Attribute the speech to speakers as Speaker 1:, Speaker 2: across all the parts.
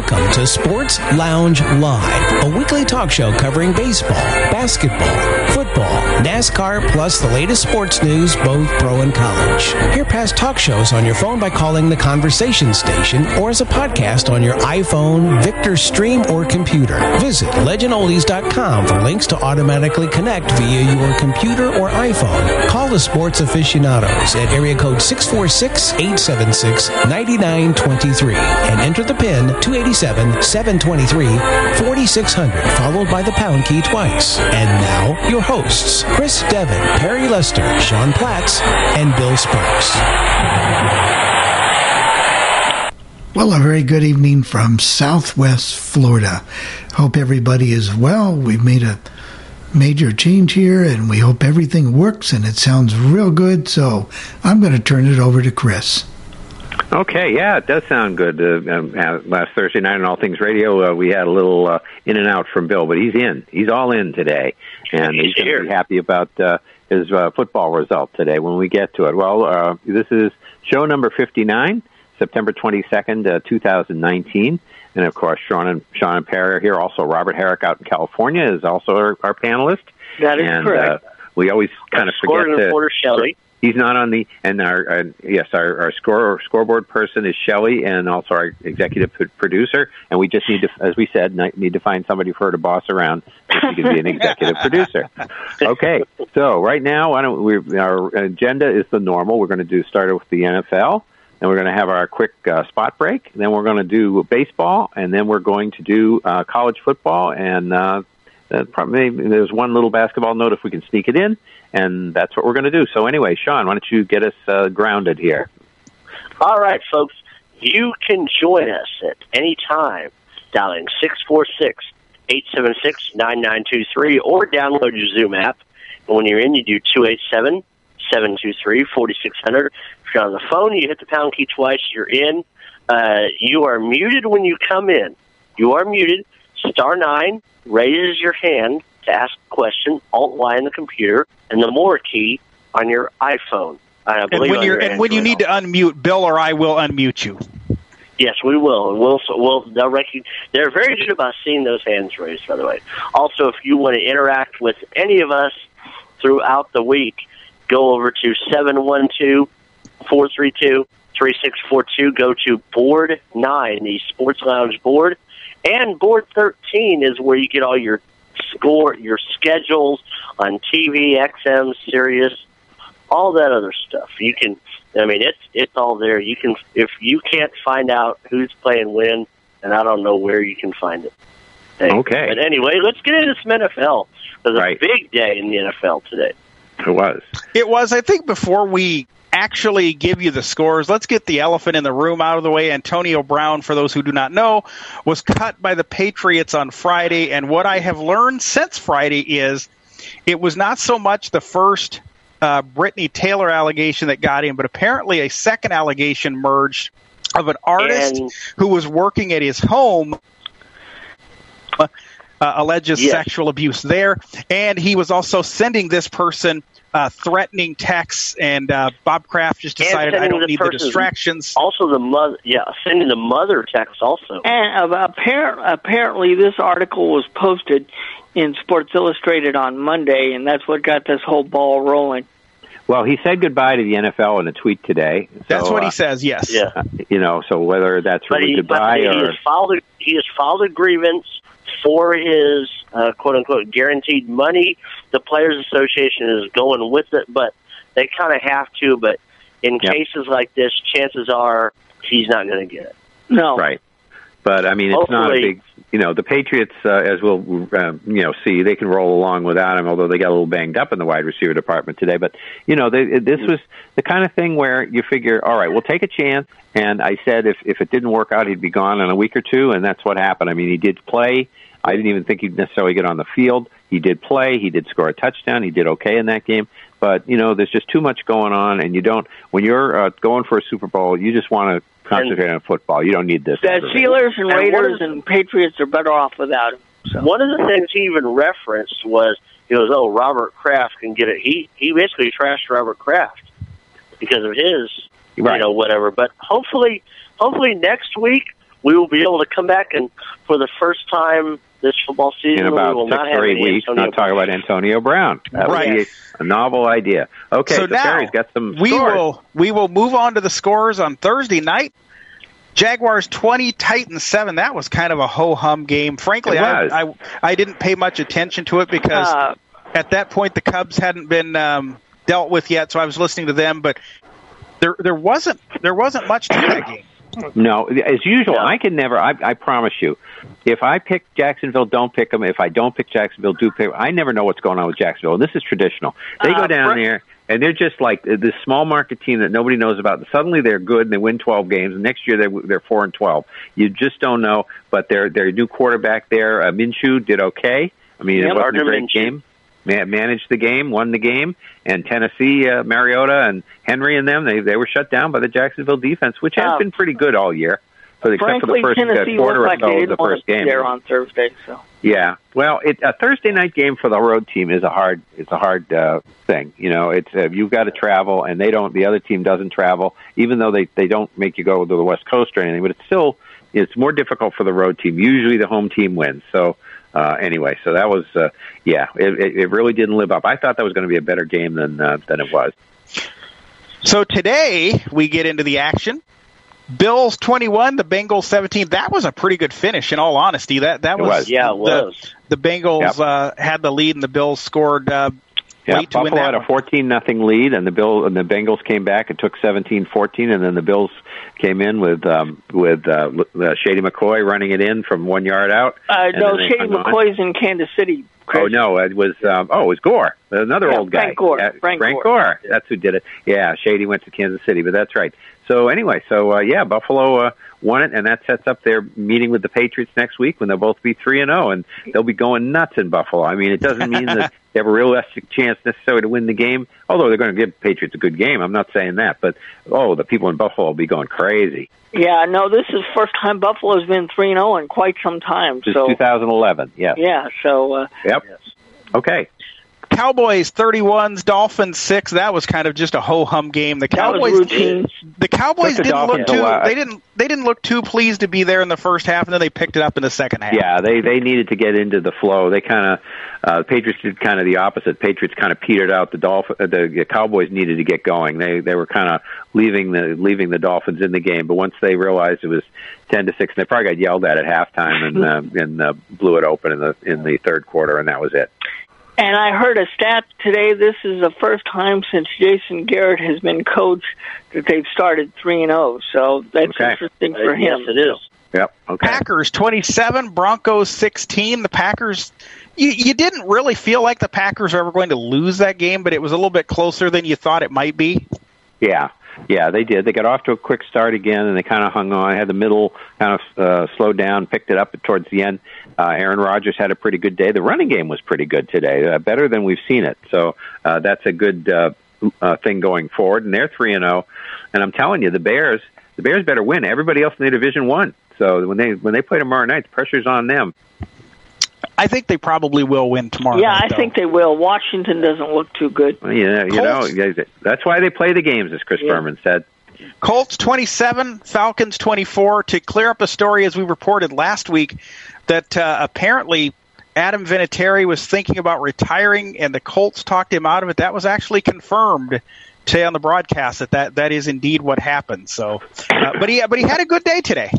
Speaker 1: Welcome to Sports Lounge Live, a weekly talk show covering baseball, basketball, football, NASCAR, plus the latest sports news, both pro and college. Hear past talk shows on your phone by calling the Conversation Station or as a podcast on your iPhone, Victor Stream, or computer. Visit legendoldies.com for links to automatically connect via your computer or iPhone. Call the sports aficionados at area code 646 876 9923 and enter the PIN 287 723 4600, followed by the pound key twice. And now, your hosts, Chris Devon, Perry Lester, Sean Platts, and Bill Sparks.
Speaker 2: Well, a very good evening from Southwest Florida. Hope everybody is well. We've made a major change here and we hope everything works and it sounds real good. So I'm going to turn it over to Chris.
Speaker 3: Okay, yeah, it does sound good. Uh, um, uh, last Thursday night on All Things Radio, uh, we had a little uh, in and out from Bill, but he's in. He's all in today, and he's, he's going to be happy about uh, his uh, football result today when we get to it. Well, uh, this is show number 59, September 22nd, uh, 2019. And of course, Sean and Sean and Perry are here. Also, Robert Herrick out in California is also our, our panelist.
Speaker 4: That is
Speaker 3: and,
Speaker 4: correct.
Speaker 3: Uh, we always kind of forget to.
Speaker 4: reporter Shelley.
Speaker 3: He's not on the and our uh, yes our our score scoreboard person is Shelley and also our executive producer and we just need to as we said need to find somebody for her to boss around so she can be an executive producer. Okay, so right now why don't we our agenda is the normal. We're going to do start with the NFL. and we're going to have our quick uh, spot break. Then we're going to do baseball, and then we're going to do uh, college football. And uh, uh, probably there's one little basketball note if we can sneak it in, and that's what we're going to do. So anyway, Sean, why don't you get us uh, grounded here?
Speaker 4: All right, folks. You can join us at any time, dialing six four six eight seven six nine nine two three, or download your Zoom app. And when you're in, you do two eight seven seven two three forty six hundred. If you're on the phone, you hit the pound key twice. You're in. Uh, you are muted when you come in. You are muted. Star nine raises your hand to ask a question. Alt Y on the computer, and the more key on your iPhone. I
Speaker 5: And when you're
Speaker 4: your
Speaker 5: and when you need to unmute, Bill or I will unmute you.
Speaker 4: Yes, we will. We'll, we'll, they'll rec- they're very good about seeing those hands raised, by the way. Also, if you want to interact with any of us throughout the week, go over to 712 432 3642. Go to Board 9, the Sports Lounge board. And Board 13 is where you get all your score, your schedules on TV, XM, Sirius, all that other stuff. You can, I mean, it's it's all there. You can, if you can't find out who's playing when, and I don't know where you can find it. Hey,
Speaker 3: Okay.
Speaker 4: But anyway, let's get into some NFL. There's a
Speaker 3: Right.
Speaker 4: big day in the NFL today.
Speaker 3: It was.
Speaker 5: It was, I think, before we actually give you the scores, let's get the elephant in the room out of the way. Antonio Brown, for those who do not know, was cut by the Patriots on Friday. And what I have learned since Friday is it was not so much the first uh, Britney Taylor allegation that got him, but apparently a second allegation merged of an artist
Speaker 4: And-
Speaker 5: who was working at his home. Uh, alleges
Speaker 4: Yes.
Speaker 5: sexual abuse there, and he was also sending this person uh, threatening texts. And uh, Bob Kraft just decided I don't
Speaker 4: the
Speaker 5: need the distractions.
Speaker 4: Also, the mother, yeah, sending the mother text also.
Speaker 6: And uh, apparent, apparently, this article was posted in Sports Illustrated on Monday, and that's what got this whole ball rolling.
Speaker 3: Well, he said goodbye to the NFL in a tweet today. So,
Speaker 5: That's what
Speaker 3: uh,
Speaker 5: he says. Yes.
Speaker 4: Yeah.
Speaker 3: uh, you know, so whether that's really
Speaker 4: he, but
Speaker 3: goodbye
Speaker 4: he
Speaker 3: or
Speaker 4: has filed a, he has filed a grievance for his uh, quote unquote guaranteed money. The Players Association is going with it, but they kind of have to. But in
Speaker 3: Yep.
Speaker 4: cases like this, chances are he's not going to get it.
Speaker 6: No,
Speaker 3: right. But I mean, it's not a big. You know, the Patriots, uh, as we'll uh, you know see, they can roll along without him. Although they got a little banged up in the wide receiver department today, but you know, they, this was the kind of thing where you figure, all right, we'll take a chance. And I said, if if it didn't work out, he'd be gone in a week or two, and that's what happened. I mean, he did play. I didn't even think he'd necessarily get on the field. He did play. He did score a touchdown. He did okay in that game. But you know, there's just too much going on, and you don't. When you're uh, going for a Super Bowl, you just want to concentrate on football. You don't need this.
Speaker 6: the
Speaker 3: aggravation.
Speaker 6: Steelers and
Speaker 4: And what
Speaker 6: Raiders
Speaker 4: is-
Speaker 6: and Patriots are better off without him. So.
Speaker 4: One of the things he even referenced was he goes, "Oh, Robert Kraft can get it." He he basically trashed Robert Kraft because of his, you know, whatever. But hopefully, hopefully next week we will be able to come back and for the first time this football season,
Speaker 3: in about
Speaker 4: we will
Speaker 3: six
Speaker 4: not
Speaker 3: or eight weeks,
Speaker 4: Antonio
Speaker 3: not talk about Antonio Brown. That
Speaker 5: Right.
Speaker 3: would be a novel idea. Okay,
Speaker 5: so
Speaker 3: the
Speaker 5: now
Speaker 3: Ferry's got some
Speaker 5: we
Speaker 3: scores.
Speaker 5: will we will move on to the scores on Thursday night. Jaguars twenty, Titans seven. That was kind of a ho hum game. Frankly, I. I I didn't pay much attention to it because
Speaker 6: Uh,
Speaker 5: at that point the Cubs hadn't been um, dealt with yet, so I was listening to them. But there there wasn't there wasn't much to that game.
Speaker 3: No, as usual,
Speaker 4: Yeah.
Speaker 3: I can never. I, I promise you, if I pick Jacksonville, don't pick them. If I don't pick Jacksonville, do pick. I never know what's going on with Jacksonville. And this is traditional. They go
Speaker 4: Uh,
Speaker 3: down
Speaker 4: Fre-
Speaker 3: there and they're just like this small market team that nobody knows about. Suddenly they're good and they win twelve games. And next year they're they're four and twelve. You just don't know. But their their new quarterback there, uh, Minshew, did okay. I mean,
Speaker 4: Yep,
Speaker 3: it wasn't a great
Speaker 4: Minshew.
Speaker 3: game. Ma- managed the game, won the game, and Tennessee, uh, Mariota and Henry and them, they they were shut down by the Jacksonville defense, which has
Speaker 6: Uh,
Speaker 3: been pretty good all year. For except for
Speaker 6: frankly,
Speaker 3: the first
Speaker 6: Tennessee
Speaker 3: quarter
Speaker 6: looked
Speaker 3: or
Speaker 6: like
Speaker 3: so
Speaker 6: they
Speaker 3: of the first game.
Speaker 6: there on Thursday. So
Speaker 3: Yeah, well, it, a Thursday night game for the road team is a hard it's a hard uh, thing. You know, it's uh, you've got to travel, and they don't. The other team doesn't travel, even though they they don't make you go to the West Coast or anything. But it's still it's more difficult for the road team. Usually, the home team wins. So. Uh, anyway, so that was, uh, yeah, it, it, it really didn't live up. I thought that was going to be a better game than uh, than it was.
Speaker 5: So today we get into the action. Bills 21, the Bengals 17. That was a pretty good finish, in all honesty. That that
Speaker 3: It
Speaker 5: was,
Speaker 3: was.
Speaker 4: Yeah, it
Speaker 5: the,
Speaker 4: was.
Speaker 5: the Bengals
Speaker 3: Yep.
Speaker 5: uh, had the lead, and the Bills scored uh,
Speaker 3: Yeah,
Speaker 5: late to win
Speaker 3: Buffalo
Speaker 5: that
Speaker 3: had a fourteen nothing lead, and the Bill and the Bengals came back and took 17-14, and then the Bills came in with um, with uh, uh, Shady McCoy running it in from one yard out.
Speaker 6: uh, no, Shady
Speaker 3: hung on.
Speaker 6: McCoy's in Kansas City. Chris.
Speaker 3: Oh no, it was um, oh it was Gore, another
Speaker 6: Yeah,
Speaker 3: old guy.
Speaker 6: Frank Gore.
Speaker 3: Yeah,
Speaker 6: Frank Gore.
Speaker 3: Gore. That's who did it. Yeah, Shady went to Kansas City, but that's right. So anyway, so uh, yeah, Buffalo uh, won it, and that sets up their meeting with the Patriots next week when they'll both be three and zero, and they'll be going nuts in Buffalo. I mean, it doesn't mean that they have a realistic chance necessarily to win the game, although they're going to give Patriots a good game. I'm not saying that, but oh, the people in Buffalo will be going crazy.
Speaker 6: Yeah, no, this is the first time Buffalo's been three and zero in quite some time.
Speaker 3: Since
Speaker 6: So
Speaker 3: 2011, yes.
Speaker 6: yeah, so uh,
Speaker 3: Yep. Okay.
Speaker 5: Cowboys 31s, Dolphins 6. That was kind of just a ho hum game. The Cowboys
Speaker 6: routine.
Speaker 5: the Cowboys
Speaker 3: the
Speaker 5: didn't look too they didn't they didn't look too pleased to be there in the first half and then they picked it up in the second half.
Speaker 3: Yeah, they they needed to get into the flow. They kind of uh, the Patriots did kind of the opposite. Patriots kind of petered out. The Dolphin, uh, the Cowboys needed to get going. They they were kind of leaving the leaving the Dolphins in the game. But once they realized it was ten to six, and they probably got yelled at at halftime and uh, and uh, blew it open in the in the third quarter, and that was it.
Speaker 6: And I heard a stat today. This is the first time since Jason Garrett has been coach that they've started three and zero. So that's
Speaker 3: Okay.
Speaker 6: interesting
Speaker 4: Uh,
Speaker 6: for him.
Speaker 4: Yes, it is.
Speaker 3: Yep. Okay.
Speaker 5: Packers 27, Broncos 16. The Packers you, you didn't really feel like the Packers were ever going to lose that game, but it was a little bit closer than you thought it might be.
Speaker 3: Yeah, yeah, they did. They got off to a quick start again, and they kind of hung on. Had the middle kind of uh, slowed down, picked it up towards the end. Uh, Aaron Rodgers had a pretty good day. The running game was pretty good today, uh, better than we've seen it. So uh, that's a good uh, uh, thing going forward. And they're three and zero. And I'm telling you, the Bears, the Bears better win. Everybody else in the division won. So when they when they play tomorrow night, the pressure's on them.
Speaker 5: I think they probably will win tomorrow.
Speaker 6: Yeah,
Speaker 5: night,
Speaker 6: I
Speaker 5: though.
Speaker 6: think they will. Washington doesn't look too good.
Speaker 3: Well, you know, you know, that's why they play the games, as Chris
Speaker 6: Yeah.
Speaker 3: Berman said.
Speaker 5: Colts 27, Falcons 24. To clear up a story, as we reported last week, that uh, apparently Adam Vinatieri was thinking about retiring, and the Colts talked him out of it. That was actually confirmed today on the broadcast that that, that is indeed what happened. So, uh, but he but he had a good day today.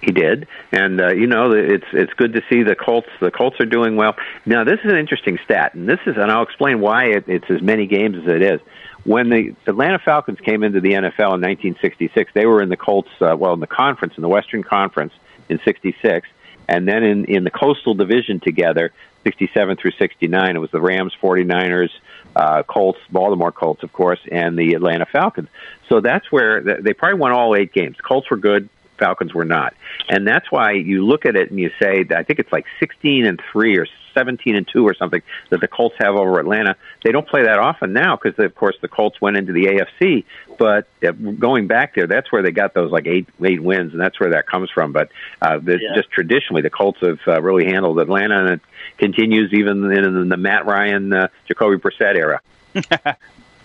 Speaker 3: He did, and uh, you know it's it's good to see the Colts. The Colts are doing well. Now this is an interesting stat, and this is, and I'll explain why it, it's as many games as it is. When the Atlanta Falcons came into the NFL in 1966, they were in the Colts, uh, well, in the conference, in the Western Conference in '66, and then in in the Coastal Division together, '67 through '69. It was the Rams, 49ers, uh, Colts, Baltimore Colts, of course, and the Atlanta Falcons. So that's where they probably won all eight games. Colts were good. Falcons were not. And that's why you look at it and you say, that I think it's like 16 and 3 or 17 and 2 or something that the Colts have over Atlanta. They don't play that often now because, of course, the Colts went into the AFC. But uh, going back there, that's where they got those like eight eight wins, and that's where that comes from. But uh, the,
Speaker 4: Yeah.
Speaker 3: just traditionally, the Colts have uh, really handled Atlanta, and it continues even in, in the Matt Ryan, uh, Jacoby Brissett era.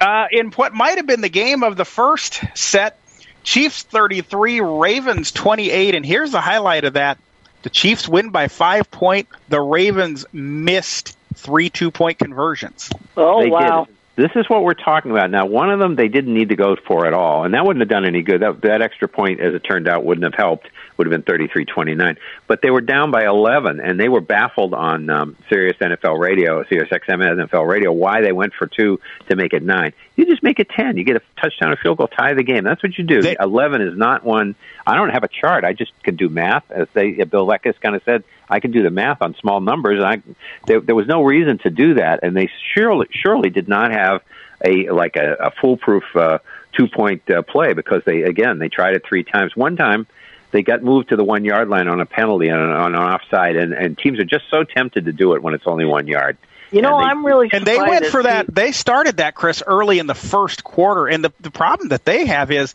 Speaker 5: Uh, in what might have been the game of the first set, Chiefs 33, Ravens 28. And here's the highlight of that the Chiefs win by five point. The Ravens missed three two point conversions.
Speaker 6: Oh
Speaker 3: They
Speaker 6: wow!
Speaker 3: did. This is what we're talking about now. One of them they didn't need to go for at all, and that wouldn't have done any good. That, that extra point, as it turned out, wouldn't have helped. Would have been 33-29. But they were down by 11, and they were baffled on um, Sirius NFL Radio, Sirius XM NFL Radio, why they went for two to make it nine. You just make it 10. You get a touchdown, a field goal, tie the game. That's what you do.
Speaker 5: They-
Speaker 3: 11 is not one. I don't have a chart. I just can do math, as they Bill Lekis kind of said. I can do the math on small numbers. And I there, there was no reason to do that, and they surely surely did not have a like a, a foolproof uh, two point uh, play because they again they tried it three times. One time they got moved to the one yard line on a penalty on, on an offside, and, and teams are just so tempted to do it when it's only one yard.
Speaker 6: You know,
Speaker 3: they-
Speaker 6: I'm really
Speaker 5: And they went for
Speaker 6: that.
Speaker 5: that. They started that, Chris, early in the first quarter. And the, the problem that they have is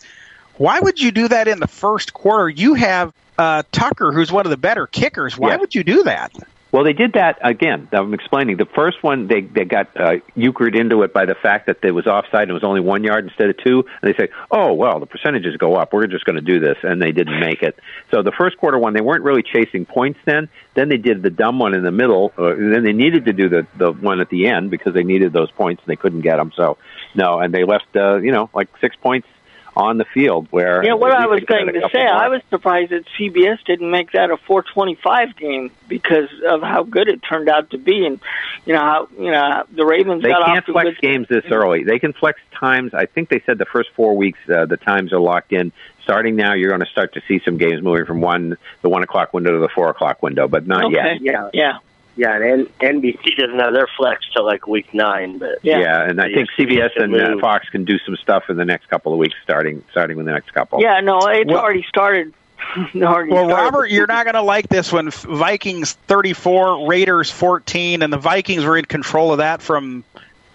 Speaker 5: why would you do that in the first quarter? You have uh, Tucker, who's one of the better kickers. Why
Speaker 3: Yeah.
Speaker 5: would you do that?
Speaker 3: Well, they did that again. I'm explaining. The first one, they they got uh, euchred into it by the fact that it was offside and it was only one yard instead of two. And they say, "Oh, well, the percentages go up. We're just going to do this," and they didn't make it. So the first quarter one, they weren't really chasing points. Then, then they did the dumb one in the middle. Uh, and then they needed to do the the one at the end because they needed those points and they couldn't get them. So no, and they left uh, you know like six points on the field where
Speaker 6: Yeah, what I was
Speaker 3: they could have
Speaker 6: going to say. I was surprised that CBS didn't make that a 425 game because of how good it turned out to be, and you know how you know the Ravens
Speaker 3: They
Speaker 6: got
Speaker 3: can't
Speaker 6: off to a
Speaker 3: flex games this early. They can flex times. I think they said the first four weeks uh, the times are locked in. Starting now, you're going to start to see some games moving from one the one o'clock window to the four o'clock window, but not
Speaker 6: Okay.
Speaker 3: yet.
Speaker 4: Yeah,
Speaker 6: Yeah,
Speaker 4: yeah, and N- NBC doesn't have their flex till like week nine, but
Speaker 6: Yeah.
Speaker 3: and I think
Speaker 4: CBS
Speaker 3: CBS and uh. Fox can do some stuff in the next couple of weeks, starting starting with the next couple.
Speaker 6: yeah. No, it's
Speaker 5: Well-
Speaker 6: already started. already
Speaker 5: Well,
Speaker 6: started.
Speaker 5: Robert, you're not going to like this one. Vikings 34, Raiders 14, and the Vikings were in control of that from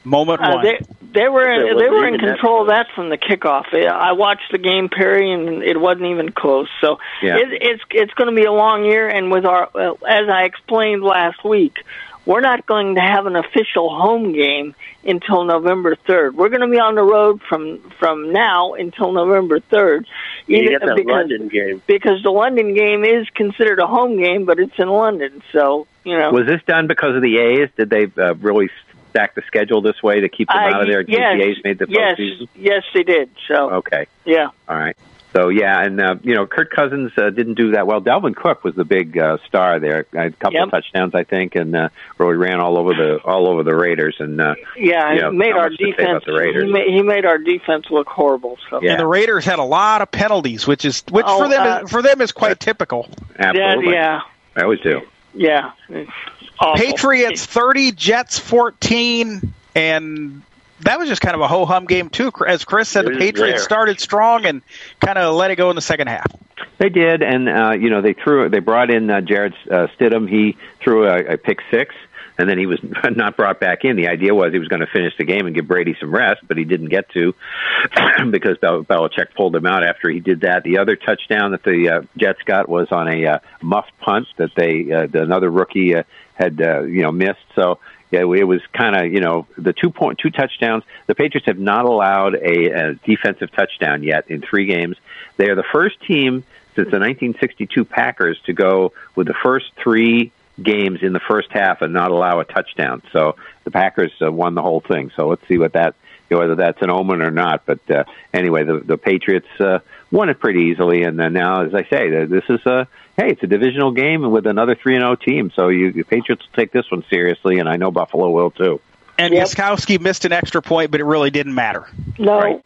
Speaker 5: moment
Speaker 6: Uh,
Speaker 5: one.
Speaker 6: they they were
Speaker 4: It
Speaker 6: they were in control of that from the kickoff. I watched the game, Perry, and it wasn't even close. So
Speaker 3: Yeah.
Speaker 6: it, it's it's going to be a long year. And with our, as I explained last week, we're not going to have an official home game until November third. We're going to be on the road from from now until November third.
Speaker 4: you get that
Speaker 6: because,
Speaker 4: London game.
Speaker 6: because the London game is considered a home game, but it's in London. So you know.
Speaker 3: Was this done because of the A's? Did they uh, really stack the schedule this way to keep them
Speaker 6: Uh,
Speaker 3: out of there?
Speaker 6: yes,
Speaker 3: the A's made the
Speaker 6: yes,
Speaker 3: postseason.
Speaker 6: yes, they did. So
Speaker 3: Okay.
Speaker 6: yeah.
Speaker 3: All right. So yeah, and uh, you know, Kirk Cousins uh, didn't do that well. Dalvin Cook was the big uh, star there. Had a couple
Speaker 6: Yep.
Speaker 3: of touchdowns, I think, and uh, really ran all over the all over the Raiders. And uh,
Speaker 6: Yeah,
Speaker 3: you know,
Speaker 6: he made our
Speaker 3: much to say
Speaker 6: defense.
Speaker 3: the Raiders.
Speaker 6: He made, he made our defense look horrible. So
Speaker 3: Yeah.
Speaker 5: And the Raiders had a lot of penalties, which is which
Speaker 6: Oh,
Speaker 5: for them
Speaker 6: uh,
Speaker 5: is, for them is quite typical.
Speaker 3: absolutely,
Speaker 6: yeah,
Speaker 3: I always do.
Speaker 6: yeah, It's awful.
Speaker 5: Patriots 30, Jets 14, and that was just kind of a ho hum game too. As Chris said, the Patriots
Speaker 4: there.
Speaker 5: started strong and kind of let it go in the second half.
Speaker 3: They did, and uh, you know, they threw. They brought in uh, Jarrett uh, Stidham. He threw a, a pick six. And then he was not brought back in. The idea was he was going to finish the game and give Brady some rest, but he didn't get to because Bel- Belichick pulled him out after he did that. The other touchdown that the uh, Jets got was on a uh, muffed punt that they uh, another rookie uh, had uh, you know missed. So yeah, it was kind of you know the two point two touchdowns. The Patriots have not allowed a, a defensive touchdown yet in three games. They are the first team since the 1962 Packers to go with the first three games in the first half and not allow a touchdown. So the Packers uh, won the whole thing. So let's see what that you know, whether that's an omen or not. But uh, anyway, the the Patriots uh, won it pretty easily, and then now, as I say, this is a hey, it's a divisional game with another three and zero team. So you, the Patriots will take this one seriously, and I know Buffalo will too.
Speaker 5: And
Speaker 6: Yep.
Speaker 5: Gostkowski missed an extra point, but it really didn't matter.
Speaker 6: No,
Speaker 3: Right.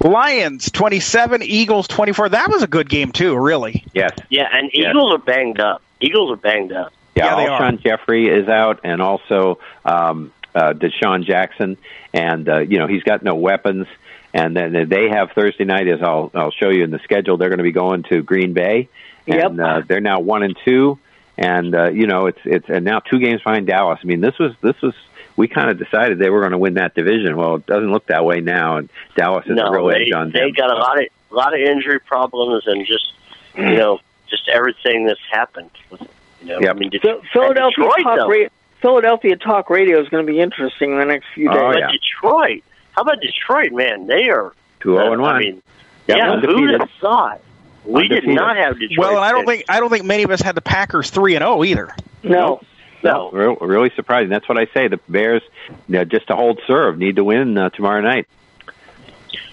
Speaker 5: Lions 27, Eagles 24. That was a good game too, really.
Speaker 3: Yes.
Speaker 4: Yeah, and
Speaker 3: Yes.
Speaker 4: Eagles are banged up. Eagles are banged up.
Speaker 3: Yeah,
Speaker 5: Yeah, they are.
Speaker 3: Alshon Jeffery is out, and also um, uh, DeSean Jackson, and uh, you know he's got no weapons. And then they have Thursday night, as I'll I'll show you in the schedule. They're going to be going to Green Bay, and
Speaker 6: Yep.
Speaker 3: uh, they're now one and two, and uh, you know it's it's and now two games behind Dallas. I mean, this was this was we kind of decided they were going to win that division. Well, it doesn't look that way now, and Dallas has
Speaker 4: no,
Speaker 3: a real
Speaker 4: they,
Speaker 3: edge on
Speaker 4: they
Speaker 3: them.
Speaker 4: got a lot of a lot of injury problems and just you know just everything that's happened. You know,
Speaker 3: Yep.
Speaker 4: I mean, did,
Speaker 6: Phil- Philadelphia
Speaker 4: Detroit,
Speaker 6: talk
Speaker 4: though.
Speaker 6: ra- Philadelphia talk radio is going to be interesting in the next few days.
Speaker 3: Oh, yeah.
Speaker 4: Detroit, how about Detroit? Man, they are
Speaker 3: Two zero and
Speaker 4: I
Speaker 3: one.
Speaker 4: mean,
Speaker 3: Yep,
Speaker 4: yeah, who would have thought? We did not have Detroit.
Speaker 5: Well, and I don't think I don't think many of us had the Packers three and zero either.
Speaker 6: No.
Speaker 3: No, real, really surprising. That's what I say. The Bears, you know, just to hold serve, need to win uh, tomorrow night.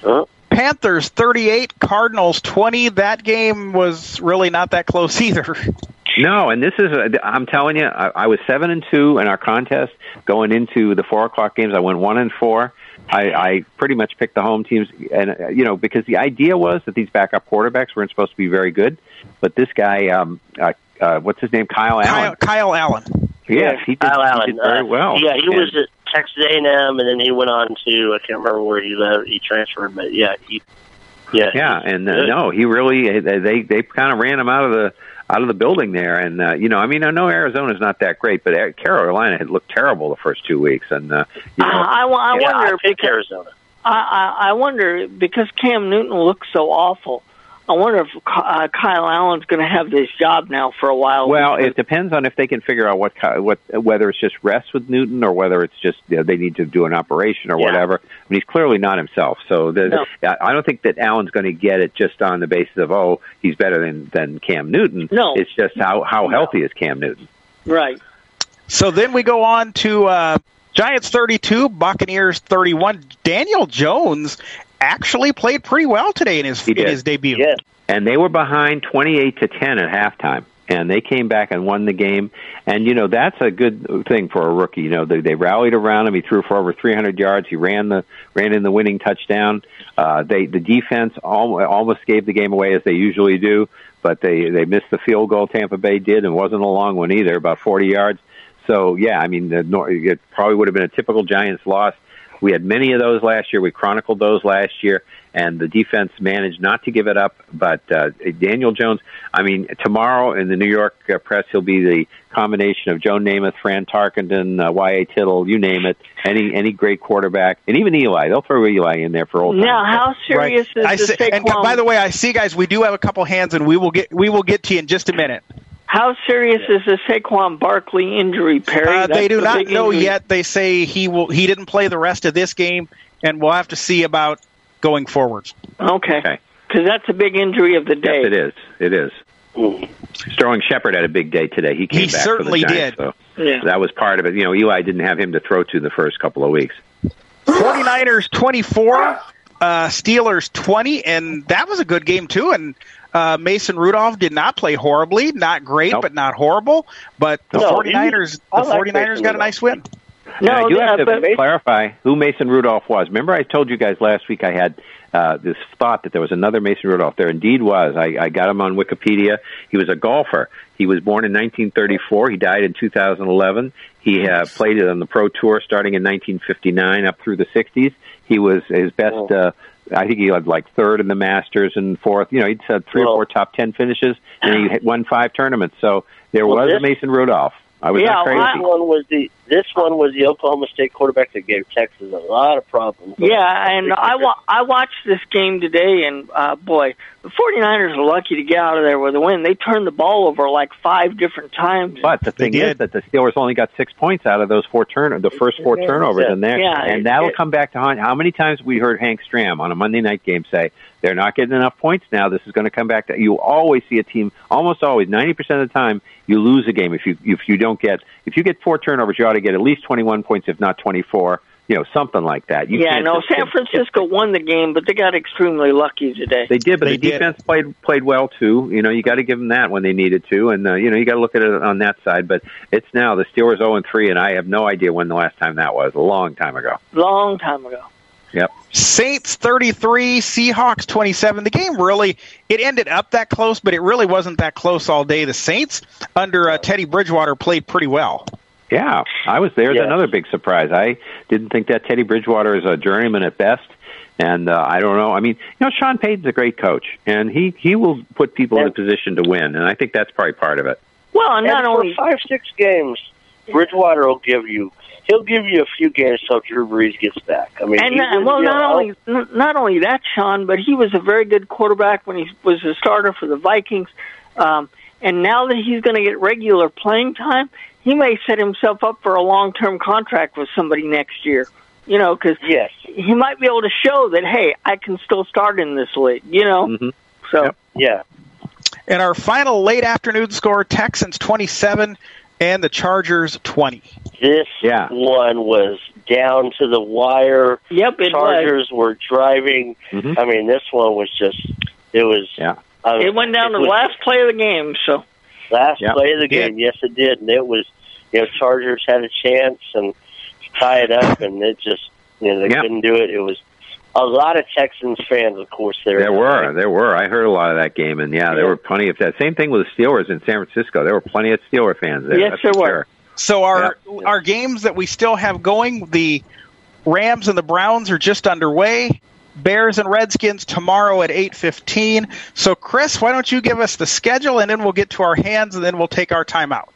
Speaker 4: Huh?
Speaker 5: Panthers 38, Cardinals 20. That game was really not that close either.
Speaker 3: No, and this is, a, I'm telling you, I, I was seven and two in our contest going into the four o'clock games. I went one and four. I, I pretty much picked the home teams, and uh, you know, because the idea was that these backup quarterbacks weren't supposed to be very good, but this guy, um, uh, uh, what's his name, Kyle Allen.
Speaker 5: Kyle, Kyle Allen.
Speaker 3: Yes, he did,
Speaker 4: Kyle
Speaker 3: he did very
Speaker 4: uh,
Speaker 3: well.
Speaker 4: Yeah, he
Speaker 3: And-
Speaker 4: was at Texas A&M, and then he went on to I can't remember where he left. He transferred, but yeah, he. Yeah,
Speaker 3: Yeah, and uh, no, he really they they, they kind of ran him out of the out of the building there, and uh, you know, I mean, I know Arizona's not that great, but Ar- Carolina had looked terrible the first two weeks, and uh, you know,
Speaker 6: I, I, wa- I
Speaker 4: yeah,
Speaker 6: wonder
Speaker 4: I picked
Speaker 6: because
Speaker 4: Arizona.
Speaker 6: I, I, I wonder because Cam Newton looks so awful. I wonder if uh, Kyle Allen's going to have this job now for a while.
Speaker 3: Well, it depends on if they can figure out what ki- what whether it's just rest with Newton or whether it's just you know, they need to do an operation or
Speaker 4: Yeah.
Speaker 3: whatever. I mean, he's clearly not himself, so the,
Speaker 6: No.
Speaker 3: I I don't think that Allen's going to get it just on the basis of oh he's better than than Cam Newton.
Speaker 6: No.
Speaker 3: it's just how how healthy is Cam Newton.
Speaker 6: right.
Speaker 5: So then we go on to uh, Giants 32, Buccaneers 31. Daniel Jones actually played pretty well today in his in his debut.
Speaker 4: Yes.
Speaker 3: and they were behind 28 to 10 at halftime and they came back and won the game. And you know that's a good thing for a rookie. You know they, they rallied around him. He threw for over 300 yards. He ran the ran in the winning touchdown. Uh they the defense al- almost gave the game away as they usually do but they they missed the field goal Tampa Bay did and wasn't a long one either about 40 yards. So yeah I mean the it probably would have been a typical Giants loss we had many of those last year. We chronicled those last year, and the defense managed not to give it up. But uh, Daniel Jones, I mean, tomorrow in the New York uh, press, he'll be the combination of Joe Namath, Fran Tarkenton, uh, Y.A. Tittle, you name it. Any any great quarterback, and even Eli. They'll throw Eli in there for old times.
Speaker 6: Now, how serious is
Speaker 5: I
Speaker 6: the
Speaker 5: see, and by the way, I see, guys, we do have a couple hands, and we will get we will get to you in just a minute.
Speaker 6: How serious is the Saquon Barkley injury, Perry?
Speaker 5: Uh, they do
Speaker 6: the
Speaker 5: not know
Speaker 6: injury.
Speaker 5: yet. They say he will. He didn't play the rest of this game, and we'll have to see about going forwards.
Speaker 6: Okay,
Speaker 3: Okay.
Speaker 6: because that's a big injury of the day.
Speaker 3: Yes, it is. It is. Sterling Shepard had a big day today. He came
Speaker 5: He
Speaker 3: back
Speaker 5: certainly
Speaker 3: for the Giants,
Speaker 5: did.
Speaker 3: So
Speaker 6: Yeah.
Speaker 3: that was part of it. You know, Eli didn't have him to throw to the first couple of weeks.
Speaker 5: 49ers 24, uh, Steelers 20, and that was a good game, too. And uh, Mason Rudolph did not play horribly. Not great,
Speaker 3: Nope.
Speaker 5: but not horrible. But the
Speaker 4: No, he-
Speaker 5: 49ers,
Speaker 4: I
Speaker 5: the
Speaker 4: like
Speaker 5: 49ers
Speaker 4: Mason
Speaker 5: got a nice win.
Speaker 3: And I do
Speaker 6: uh,
Speaker 3: have to
Speaker 6: but
Speaker 3: clarify who Mason Rudolph was. Remember, I told you guys last week I had uh, this thought that there was another Mason Rudolph. There indeed was. I, I got him on Wikipedia. He was a golfer. He was born in 1934. He died in 2011. He uh, played on the Pro Tour starting in 1959 up through the 60s. He was his best.
Speaker 4: Oh.
Speaker 3: Uh, I think he had like third in the Masters and fourth. You know, he'd had three or four top ten finishes, and he won five tournaments. So there
Speaker 4: Well,
Speaker 3: was a
Speaker 4: this-
Speaker 3: Mason Rudolph. I was
Speaker 6: Yeah,
Speaker 3: not crazy.
Speaker 4: This one was the this one was the Oklahoma State quarterback that gave Texas a lot of problems.
Speaker 6: Yeah, and I wa- I watched this game today, and uh, boy, the 49ers are lucky to get out of there with a win. They turned the ball over like five different times.
Speaker 3: But the thing is that the Steelers only got six points out of those four turn the first four turnovers in there,
Speaker 6: Yeah,
Speaker 3: and that'll
Speaker 6: it-
Speaker 3: come back to haunt. How many times we heard Hank Stram on a Monday night game say they're not getting enough points now? This is going to come back to you. Always see a team, almost always, ninety percent of the time, you lose a game if you if you don't get if you get four turnovers, you ought to get at least twenty one points, if not twenty four. You know, something like that. You
Speaker 6: yeah, no, San Francisco won the game, but they got extremely lucky today.
Speaker 3: They did, but
Speaker 5: They
Speaker 3: the
Speaker 5: did.
Speaker 3: defense played played well too. You know, you got to give them that when they needed to, and uh, you know you got to look at it on that side. But it's now the Steelers zero and three, and I have no idea when the last time that was. A long time ago.
Speaker 6: Long time ago.
Speaker 3: Yep.
Speaker 5: Saints 33, Seahawks 27. The game really it ended up that close, but it really wasn't that close all day. The Saints under uh, Teddy Bridgewater played pretty well.
Speaker 3: Yeah, I was there.
Speaker 4: Yeah.
Speaker 3: Another big surprise. I didn't think that Teddy Bridgewater is a journeyman at best, and uh, I don't know. I mean, you know, Sean Payton's a great coach, and he he will put people in a position to win, and I think that's probably part of it.
Speaker 6: Well, and
Speaker 4: And
Speaker 6: not
Speaker 4: for
Speaker 6: only
Speaker 4: five six games, Bridgewater will give you. He'll give you a few games till Drew Brees gets back. I mean,
Speaker 6: and
Speaker 4: he
Speaker 6: uh,
Speaker 4: will
Speaker 6: well, not
Speaker 4: you-
Speaker 6: only n- not only that, Sean, but he was a very good quarterback when he was a starter for the Vikings. Um, and now that he's going to get regular playing time, he may set himself up for a long term contract with somebody next year. You know, because
Speaker 4: Yes.
Speaker 6: he might be able to show that hey, I can still start in this league. You know,
Speaker 3: hmm
Speaker 6: so
Speaker 3: Yep.
Speaker 4: Yeah.
Speaker 5: And our final late afternoon score: Texans 27 and the Chargers 20.
Speaker 4: This
Speaker 3: Yeah.
Speaker 4: one was down to the wire.
Speaker 6: yep, it was.
Speaker 4: Chargers were driving.
Speaker 3: Mhm.
Speaker 4: I mean, this one was just. It was.
Speaker 3: Yeah.
Speaker 4: I mean,
Speaker 6: It went down to the
Speaker 4: was
Speaker 6: last play of the game. So
Speaker 4: last
Speaker 3: Yeah.
Speaker 4: play of the game. Yes, it did, and it was. You know, Chargers had a chance and tie it up, and it just. You know, they
Speaker 3: Yeah.
Speaker 4: couldn't do it. It was a lot of Texans fans, of course. There.
Speaker 3: There were, there were. I heard a lot of that game, and yeah, there were plenty of that. Same thing with the Steelers in San Francisco. There were plenty of Steeler fans there.
Speaker 6: Yes, there were.
Speaker 3: sure.
Speaker 5: So our our games that we still have going, the Rams and the Browns are just underway. Bears and Redskins tomorrow at 8:15. So Chris, why don't you give us the schedule and then we'll get to our hands and then we'll take our timeout.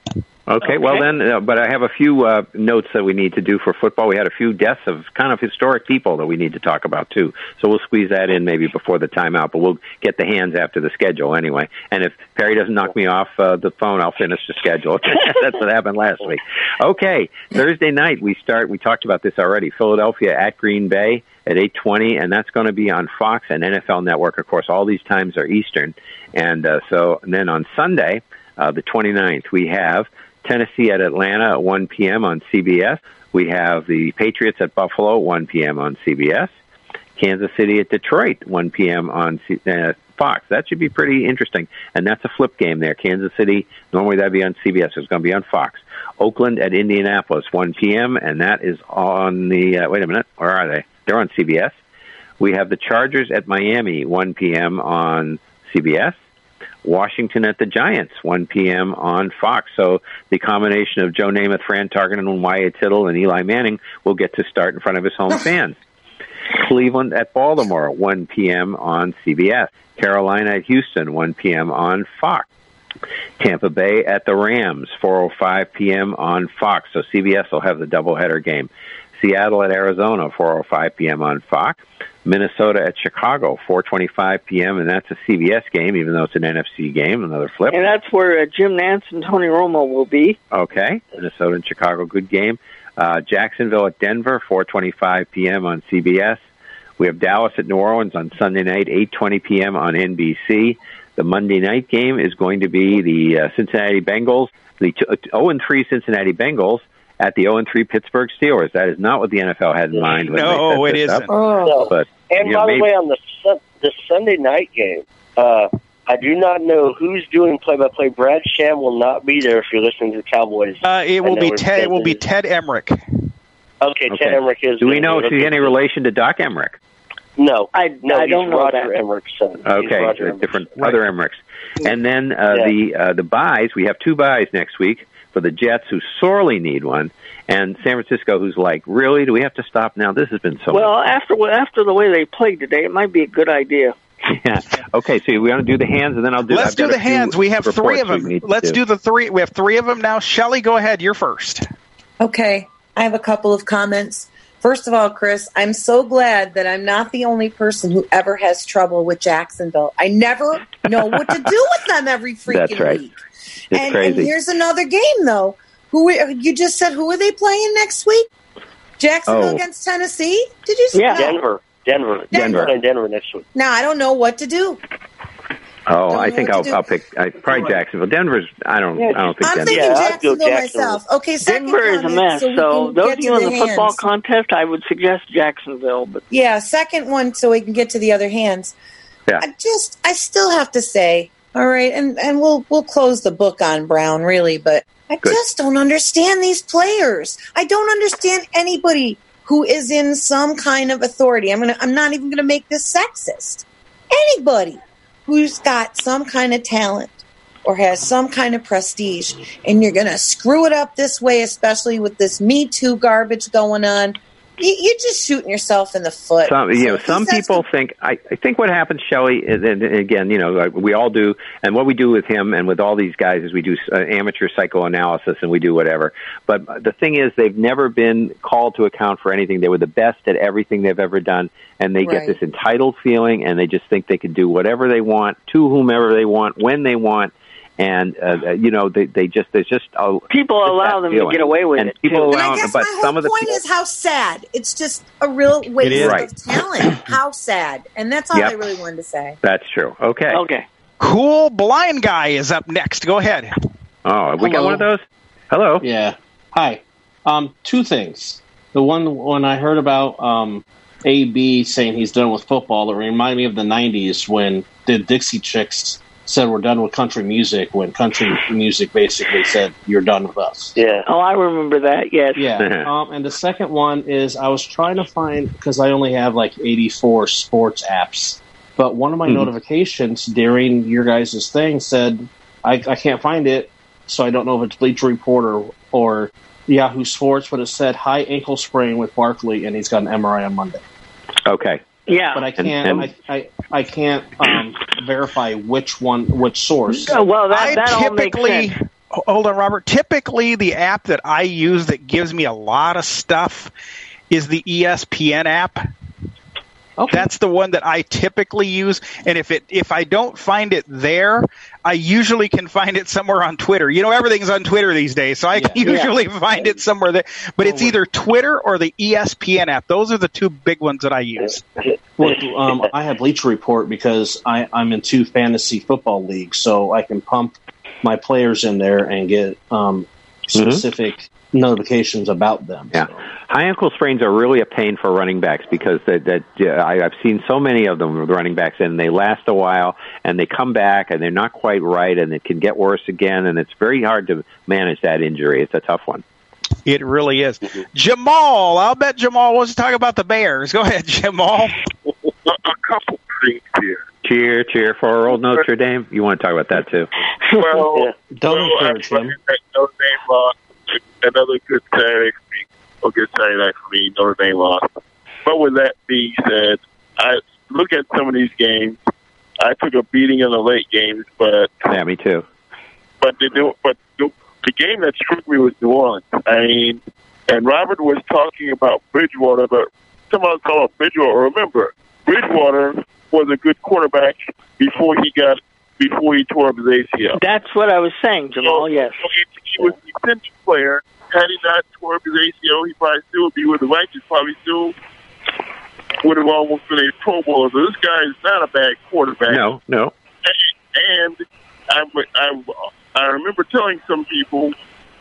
Speaker 3: Okay, well then, uh, but I have a few uh, notes that we need to do for football. We had a few deaths of kind of historic people that we need to talk about too. So we'll squeeze that in maybe before the timeout, but we'll get the hands after the schedule anyway. And if Perry doesn't knock me off uh, the phone, I'll finish the schedule. That's what happened last week. Okay, Thursday night we start. We talked about this already. Philadelphia at Green Bay at 8:20, and that's going to be on Fox and NFL Network. Of course, all these times are Eastern, and uh, so and then on Sunday, uh, the 29th, we have Tennessee at Atlanta at 1 p.m. on CBS. We have the Patriots at Buffalo 1 p.m. on CBS. Kansas City at Detroit 1 p.m. on C- uh, Fox. That should be pretty interesting, and that's a flip game there. Kansas City normally that'd be on CBS. It's going to be on Fox. Oakland at Indianapolis 1 p.m. and that is on the. Uh, wait a minute, where are they? They're on CBS. We have the Chargers at Miami 1 p.m. on CBS. Washington at the Giants, 1 p.m. on Fox. So the combination of Joe Namath, Fran Tarkenton, and Y.A. Tittle and Eli Manning will get to start in front of his home fans. Cleveland at Baltimore, 1 p.m. on CBS. Carolina at Houston, 1 p.m. on Fox. Tampa Bay at the Rams, 4:05 p.m. on Fox. So CBS will have the doubleheader game. Seattle at Arizona, 4:05 p.m. on Fox. Minnesota at Chicago, 4:25 p.m. and that's a CBS game, even though it's an NFC game. Another flip.
Speaker 6: and that's where uh, Jim Nantz and Tony Romo will be.
Speaker 3: Okay, Minnesota and Chicago, good game. Uh, Jacksonville at Denver, 4:25 p.m. on CBS. We have Dallas at New Orleans on Sunday night, 8:20 p.m. on NBC. The Monday night game is going to be the uh, Cincinnati Bengals, the 0 and 3 Cincinnati Bengals at the 0 and 3 Pittsburgh Steelers. That is not what the NFL had in mind. When
Speaker 5: No,
Speaker 3: they set
Speaker 5: it
Speaker 3: this up.
Speaker 5: isn't.
Speaker 4: No.
Speaker 3: But
Speaker 4: And
Speaker 3: Yeah,
Speaker 4: by
Speaker 3: maybe-
Speaker 4: the way, on the Sun- the Sunday night game, uh, I do not know who's doing play-by-play. Brad Sham will not be there if you're listening to the Cowboys.
Speaker 5: Uh, it will be Ted. It will be. Ted Emmerich.
Speaker 4: Okay,
Speaker 3: Okay.
Speaker 4: Ted Emmerich is.
Speaker 3: do we know
Speaker 4: be
Speaker 3: if he's
Speaker 4: it.
Speaker 3: any relation to Doc Emrick?
Speaker 4: No,
Speaker 6: I,
Speaker 4: no,
Speaker 6: I
Speaker 4: he's
Speaker 6: don't know
Speaker 4: Roger
Speaker 6: that.
Speaker 4: Emmerich's son.
Speaker 3: Okay,
Speaker 4: Roger
Speaker 3: different
Speaker 4: son.
Speaker 3: other Emmerichs. And then uh,
Speaker 4: Yeah.
Speaker 3: the uh, the buys. We have two buys next week for the Jets, who sorely need one, and San Francisco, who's like, really? Do we have to stop now? This has been so.
Speaker 6: Well, after after the way they played today, it might be a good idea.
Speaker 3: yeah. Okay, so we want to do the hands, and then I'll do.
Speaker 5: Let's
Speaker 3: I've
Speaker 5: do the hands. We have three of them.
Speaker 3: we need to
Speaker 5: Let's do the three. We have three of them now. Shelly, go ahead. You're first.
Speaker 7: Okay, I have a couple of comments. First of all, Chris, I'm so glad that I'm not the only person who ever has trouble with Jacksonville. I never know what to do with them every freaking
Speaker 3: That's right.
Speaker 7: week.
Speaker 3: It's
Speaker 7: and, and
Speaker 3: crazy.
Speaker 7: here's another game, though. Who you just said? Who are they playing next week? Jacksonville
Speaker 3: Oh.
Speaker 7: against Tennessee? Did you say
Speaker 6: Yeah.
Speaker 7: no.
Speaker 4: Denver, Denver,
Speaker 3: Denver.
Speaker 4: They're Denver next week.
Speaker 7: Now I don't know what to do.
Speaker 3: Oh,
Speaker 7: don't
Speaker 3: I think I'll. I'll pick I, probably Jacksonville. Denver's. I don't.
Speaker 4: Yeah,
Speaker 3: I don't think
Speaker 7: I'm
Speaker 3: Denver.
Speaker 7: thinking
Speaker 4: Yeah, I'd go
Speaker 7: Jacksonville,
Speaker 4: Jacksonville.
Speaker 7: myself. Okay, second
Speaker 6: Denver is a mess.
Speaker 7: So, we
Speaker 6: So
Speaker 7: can
Speaker 6: those
Speaker 7: get
Speaker 6: of you
Speaker 7: to
Speaker 6: in the football
Speaker 7: hands.
Speaker 6: contest, I would suggest Jacksonville. But
Speaker 7: Yeah, second one so we can get to the other hands.
Speaker 3: Yeah.
Speaker 7: I just I still have to say, all right, and and we'll we'll close the book on Brown really, but I
Speaker 3: Good.
Speaker 7: just don't understand these players. I don't understand anybody who is in some kind of authority. I'm gonna I'm not even gonna make this sexist. Anybody who's got some kind of talent or has some kind of prestige and you're gonna screw it up this way, especially with this Me Too garbage going on. You, you're just shooting yourself in the foot.
Speaker 3: Some, you know, some people
Speaker 7: to-
Speaker 3: think. I, I think what happens, Shelley, and, and again, you know, we all do, and what we do with him and with all these guys is we do uh, amateur psychoanalysis and we do whatever. But the thing is, they've never been called to account for anything. They were the best at everything they've ever done, and they get this entitled feeling, and they just think they can do whatever they want to whomever they want when they want. And uh, you know they they just there's just a,
Speaker 6: people
Speaker 3: just
Speaker 6: allow them
Speaker 3: feeling.
Speaker 6: to get away with
Speaker 3: and
Speaker 6: it.
Speaker 3: People
Speaker 6: too.
Speaker 3: allow,
Speaker 7: and I guess
Speaker 3: but
Speaker 7: my whole
Speaker 3: some of the
Speaker 7: point
Speaker 3: people,
Speaker 7: is how sad. It's just a real waste of
Speaker 3: Right.
Speaker 7: talent. how sad. And that's all
Speaker 3: Yep.
Speaker 7: I really wanted to say.
Speaker 3: that's true. Okay.
Speaker 6: Okay.
Speaker 5: Cool blind guy is up next. Go ahead.
Speaker 3: Oh, have we got one of those. Hello.
Speaker 8: Yeah. Hi. Um, two things. The one when I heard about um, AB saying he's done with football, it reminded me of the '90s when the Dixie Chicks said we're done with country music. When country music basically said you're done with us.
Speaker 4: Yeah.
Speaker 6: Oh, I remember that. Yes.
Speaker 8: Yeah. um, and the second one is I was trying to find because I only have like 84 sports apps, but one of my
Speaker 3: Mhm.
Speaker 8: notifications during your guys' thing said I, I can't find it, so I don't know if it's Bleacher Report or, or Yahoo Sports, but it said high ankle sprain with Barkley, and he's got an MRI on Monday.
Speaker 3: Okay.
Speaker 6: Yeah.
Speaker 8: But I can't
Speaker 3: and-
Speaker 8: I, I, I can't um, verify which one which source.
Speaker 6: Well, that,
Speaker 5: I
Speaker 6: that all makes sense.
Speaker 5: hold on, Robert. Typically, the app that I use that gives me a lot of stuff is the ESPN app.
Speaker 8: Okay.
Speaker 5: That's the one that I typically use, and if it if I don't find it there, I usually can find it somewhere on Twitter. You know, everything's on Twitter these days, so I can
Speaker 8: Yeah.
Speaker 5: usually find it somewhere there. But it's either Twitter or the ESPN app. Those are the two big ones that I use.
Speaker 8: Well, um, I have Bleacher Report because I, I'm in two fantasy football leagues, so I can pump my players in there and get um, specific notifications about them.
Speaker 3: Yeah.
Speaker 8: So,
Speaker 3: High ankle sprains are really a pain for running backs because that, that yeah, I, I've seen so many of them with running backs and they last a while and they come back and they're not quite right and it can get worse again and it's very hard to manage that injury. It's a tough one.
Speaker 5: It really is. Mm-hmm. Jamal, I'll bet Jamal wants to talk about the Bears. Go ahead, Jamal.
Speaker 9: a couple things here.
Speaker 3: Cheer, cheer for old Notre Dame. You want to talk about that too?
Speaker 9: Well,
Speaker 4: Yeah.
Speaker 8: Don't
Speaker 9: well,
Speaker 8: encourage
Speaker 9: I-
Speaker 8: him.
Speaker 9: Notre Dame lost. Another good Saturday for me. A good Saturday night for me. Notre Dame lost. But with that being said, I look at some of these games. I took a beating in the late games, but
Speaker 3: Yeah, me too.
Speaker 9: but the but the, the game that screwed me was New Orleans. I mean, and Robert was talking about Bridgewater, but someone talking about Bridgewater. Remember, Bridgewater was a good quarterback before he got before he tore up his ACL.
Speaker 6: That's what I was saying, Jamal. Yes.
Speaker 9: So he, he was the essential player. Had he not tore up his ACL, he probably still would be with the Vikings. Probably still would have almost been a Pro Bowler. So this guy is not a bad quarterback
Speaker 3: No, no.
Speaker 9: and I, I, I remember telling some people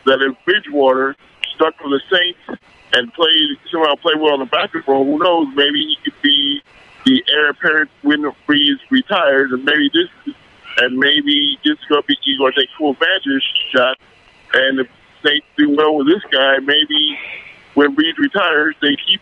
Speaker 9: that if Bridgewater stuck with the Saints and played somehow played well in the basketball, who knows? Maybe he could be the heir apparent when Brees retires, and maybe this, and maybe this is going to be going to take full advantage shot. And if Saints do well with this guy, maybe when Brees retires, they keep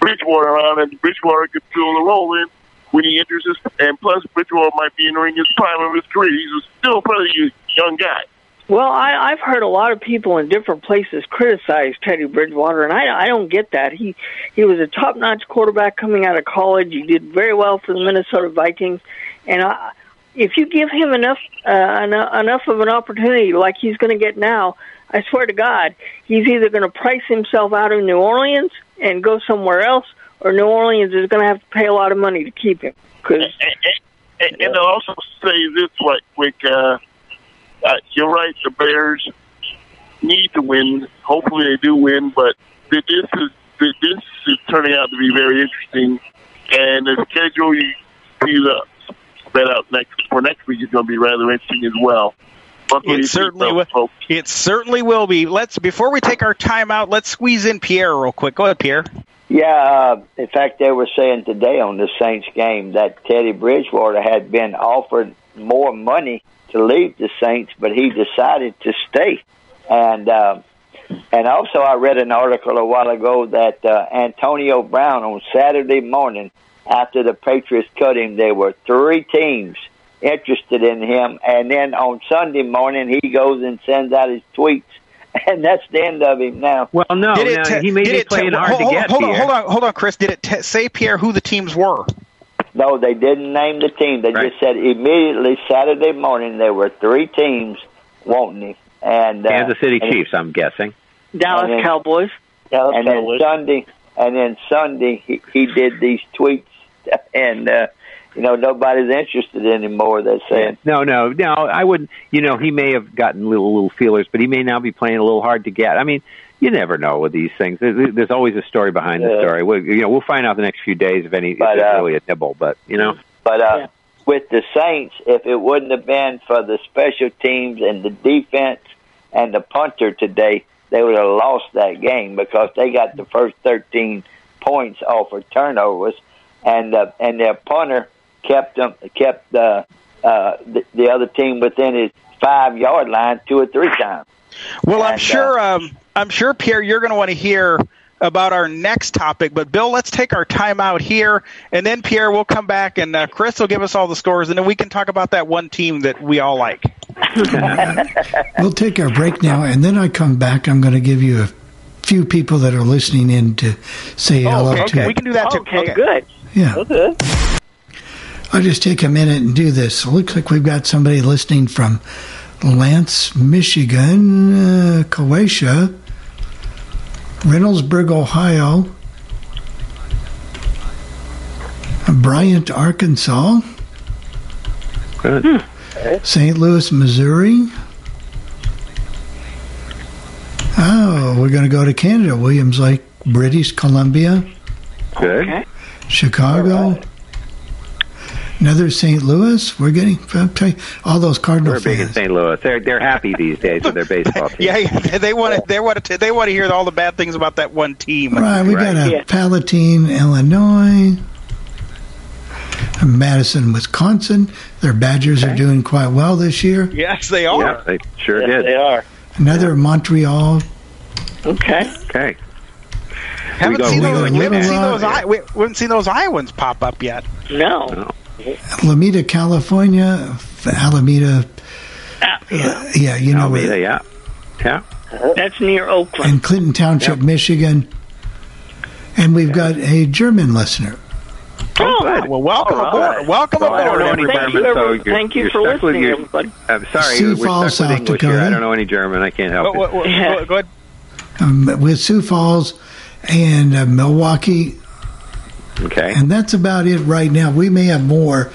Speaker 9: Bridgewater around, and Bridgewater could fill the role in when he enters his, and plus Bridgewater might be entering his prime of his career. He's still a pretty young guy.
Speaker 6: Well, I, I've heard a lot of people in different places criticize Teddy Bridgewater, and I, I don't get that. He he was a top-notch quarterback coming out of college. He did very well for the Minnesota Vikings, and I, if you give him enough uh, enough, of an opportunity like he's going to get now, I swear to God, he's either going to price himself out of New Orleans and go somewhere else, or New Orleans is going to have to pay a lot of money to keep him. Cause,
Speaker 9: And, and, and I'll also say this right quick. Uh, uh, you're right. The Bears need to win. Hopefully, they do win. But th- this is th- this is turning out to be very interesting. And the schedule you see the spread out next for next week is going to be rather interesting as well. What
Speaker 5: It certainly will.
Speaker 9: folks?
Speaker 5: It certainly will be. Let's before we take our time out, let's squeeze in Pierre real quick. Go ahead, Pierre.
Speaker 10: Yeah, uh, in fact, they were saying today on the Saints game that Teddy Bridgewater had been offered more money to leave the Saints, but he decided to stay. And uh, and also, I read an article a while ago that uh, Antonio Brown on Saturday morning, after the Patriots cut him, there were three teams interested in him, and then on Sunday morning, he goes and sends out his tweets. And that's the end of him now.
Speaker 3: Well, no,
Speaker 5: Did it
Speaker 3: no,
Speaker 5: te-
Speaker 3: he may
Speaker 5: did
Speaker 3: be
Speaker 5: it te-
Speaker 3: playing hard
Speaker 5: hold,
Speaker 3: to get
Speaker 5: hold, on,
Speaker 3: here.
Speaker 5: hold on, hold on, Chris. Did it te- say Pierre who the teams were?
Speaker 10: No, they didn't name the team. They
Speaker 3: Right.
Speaker 10: just said immediately Saturday morning there were three teams wanting him, and uh,
Speaker 3: Kansas City
Speaker 10: and,
Speaker 3: Chiefs, I'm guessing.
Speaker 6: Dallas
Speaker 10: And then-
Speaker 6: Cowboys.
Speaker 10: and then Sunday, and then Sunday he, he did these tweets, and uh, you know nobody's interested anymore. They're saying
Speaker 3: No, no, no. I wouldn't. You know, he may have gotten little little feelers, but he may now be playing a little hard to get. I mean, you never know with these things. There's, there's always a story behind the story. We, you know, we'll find out the next few days if any.
Speaker 10: But,
Speaker 3: if it's
Speaker 10: uh,
Speaker 3: really a nibble, but you know.
Speaker 10: But uh, with the Saints, if it wouldn't have been for the special teams and the defense and the punter today, they would have lost that game because they got the first 13 points off of turnovers, and uh, and their punter kept them kept uh, uh, the, the other team within his five yard line two or three times.
Speaker 5: Well, I'm
Speaker 10: And, uh,
Speaker 5: sure. Um, I'm sure, Pierre, you're going to want to hear about our next topic. But Bill, let's take our time out here, and then Pierre, we'll come back, and uh, Chris will give us all the scores, and then we can talk about that one team that we all like.
Speaker 2: We'll take our break now, and then I come back. I'm going to give you a few people that are listening in to say hello
Speaker 5: okay,
Speaker 2: to.
Speaker 5: we can do that too.
Speaker 6: Okay, good.
Speaker 2: Yeah.
Speaker 6: Okay.
Speaker 2: I'll just take a minute and do this. It looks like we've got somebody listening from Lance, Michigan, uh, Croatia, Reynoldsburg, Ohio, Bryant, Arkansas,
Speaker 3: Good.
Speaker 2: St. Louis, Missouri. Oh, we're going to go to Canada. Williams Lake, British Columbia,
Speaker 3: Good.
Speaker 6: Okay.
Speaker 2: Chicago. Another St. Louis. We're getting I'll tell you, all those Cardinal
Speaker 3: We're big in
Speaker 2: fans.
Speaker 3: St. Louis. They're they're happy these days with their baseball team.
Speaker 5: Yeah, yeah, they want to. They want to. They want to hear all the bad things about that one team.
Speaker 2: Right, we got a
Speaker 6: Yeah.
Speaker 2: Palatine, Illinois, Madison, Wisconsin. Their Badgers are doing quite well this year.
Speaker 5: Yes, they are.
Speaker 3: Yeah, they sure
Speaker 4: Yes,
Speaker 3: did.
Speaker 4: they are.
Speaker 2: Another Montreal.
Speaker 6: Okay.
Speaker 3: Okay.
Speaker 5: Haven't
Speaker 3: go-
Speaker 5: seen
Speaker 3: we
Speaker 5: those.
Speaker 2: go
Speaker 5: We haven't seen those. I, we we haven't seen those Iowans pop up yet.
Speaker 6: No.
Speaker 2: Alameda, California. Alameda. uh, yeah, you know
Speaker 3: Alameda,
Speaker 2: where.
Speaker 3: yeah. Yeah.
Speaker 6: That's near Oakland.
Speaker 2: And Clinton Township, Michigan. And we've got a German listener.
Speaker 5: Oh, well, welcome
Speaker 4: All
Speaker 5: aboard.
Speaker 4: right.
Speaker 5: Welcome
Speaker 3: Well,
Speaker 5: aboard. everybody.
Speaker 6: Thank you,
Speaker 3: so
Speaker 6: every-
Speaker 3: you're,
Speaker 6: thank you for listening,
Speaker 3: your-
Speaker 6: everybody.
Speaker 3: I'm sorry,
Speaker 2: Sioux
Speaker 3: we're
Speaker 2: Falls, South
Speaker 3: English here.
Speaker 2: Dakota.
Speaker 3: I don't know any German. I can't help
Speaker 5: What- what- what-
Speaker 6: Yeah.
Speaker 5: go- go ahead.
Speaker 2: Um, with Sioux Falls and uh, Milwaukee.
Speaker 3: Okay.
Speaker 2: and that's about it right now. We may have more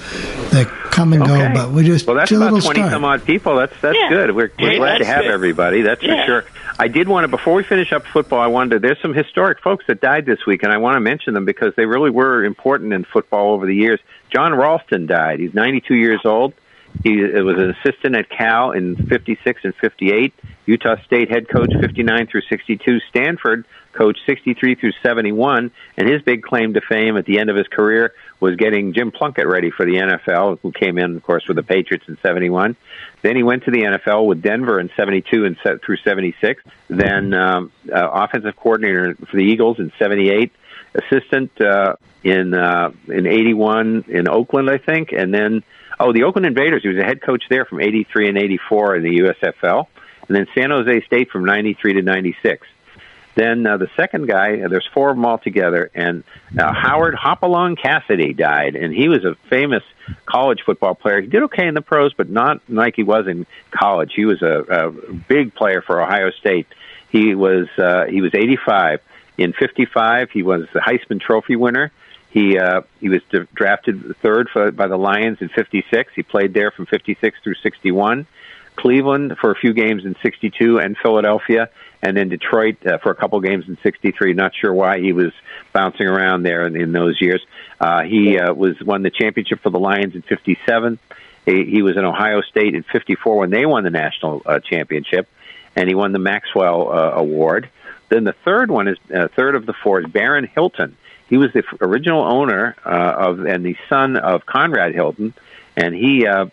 Speaker 2: that come and
Speaker 3: Okay.
Speaker 2: go, but we just
Speaker 3: Well, that's
Speaker 2: a
Speaker 3: about
Speaker 2: little
Speaker 3: twenty
Speaker 2: start.
Speaker 3: some odd people. That's that's
Speaker 6: Yeah.
Speaker 3: good. We're, we're
Speaker 6: Hey,
Speaker 3: glad to have
Speaker 6: good.
Speaker 3: everybody. That's
Speaker 6: Yeah.
Speaker 3: for sure. I did want to before we finish up football. I wanted to, there's some historic folks that died this week, and I want to mention them because they really were important in football over the years. John Ralston died. He's 92 years old. He was an assistant at Cal in 56 and 58. Utah State head coach 59 through 62. Stanford coach 63 through 71. And his big claim to fame at the end of his career was getting Jim Plunkett ready for the NFL, who came in, of course, with the Patriots in 71. Then he went to the NFL with Denver in 72 and se- through 76. Then um, uh, offensive coordinator for the Eagles in 78. Assistant uh, in uh, in 81 in Oakland, I think. And then, oh, the Oakland Invaders. He was a head coach there from 83 and 84 in the USFL. And then San Jose State from 93 to 96. Then uh, the second guy, uh, there's four of them all together, and uh, Howard Hopalong Cassidy died, and he was a famous college football player. He did okay in the pros, but not like he was in college. He was a, a big player for Ohio State. He was uh, he was 85 in 55. He was the Heisman Trophy winner. He uh, he was drafted third for, by the Lions in 56. He played there from 56 through 61. Cleveland for a few games in 62 and Philadelphia and then Detroit uh, for a couple games in 63. Not sure why he was bouncing around there in, in those years. Uh, he uh, was won the championship for the Lions in 57. He, he was in Ohio State in 54 when they won the national uh, championship and he won the Maxwell uh, Award. Then the third one is uh, third of the four is Barron Hilton. He was the original owner uh, of and the son of Conrad Hilton, and he uh,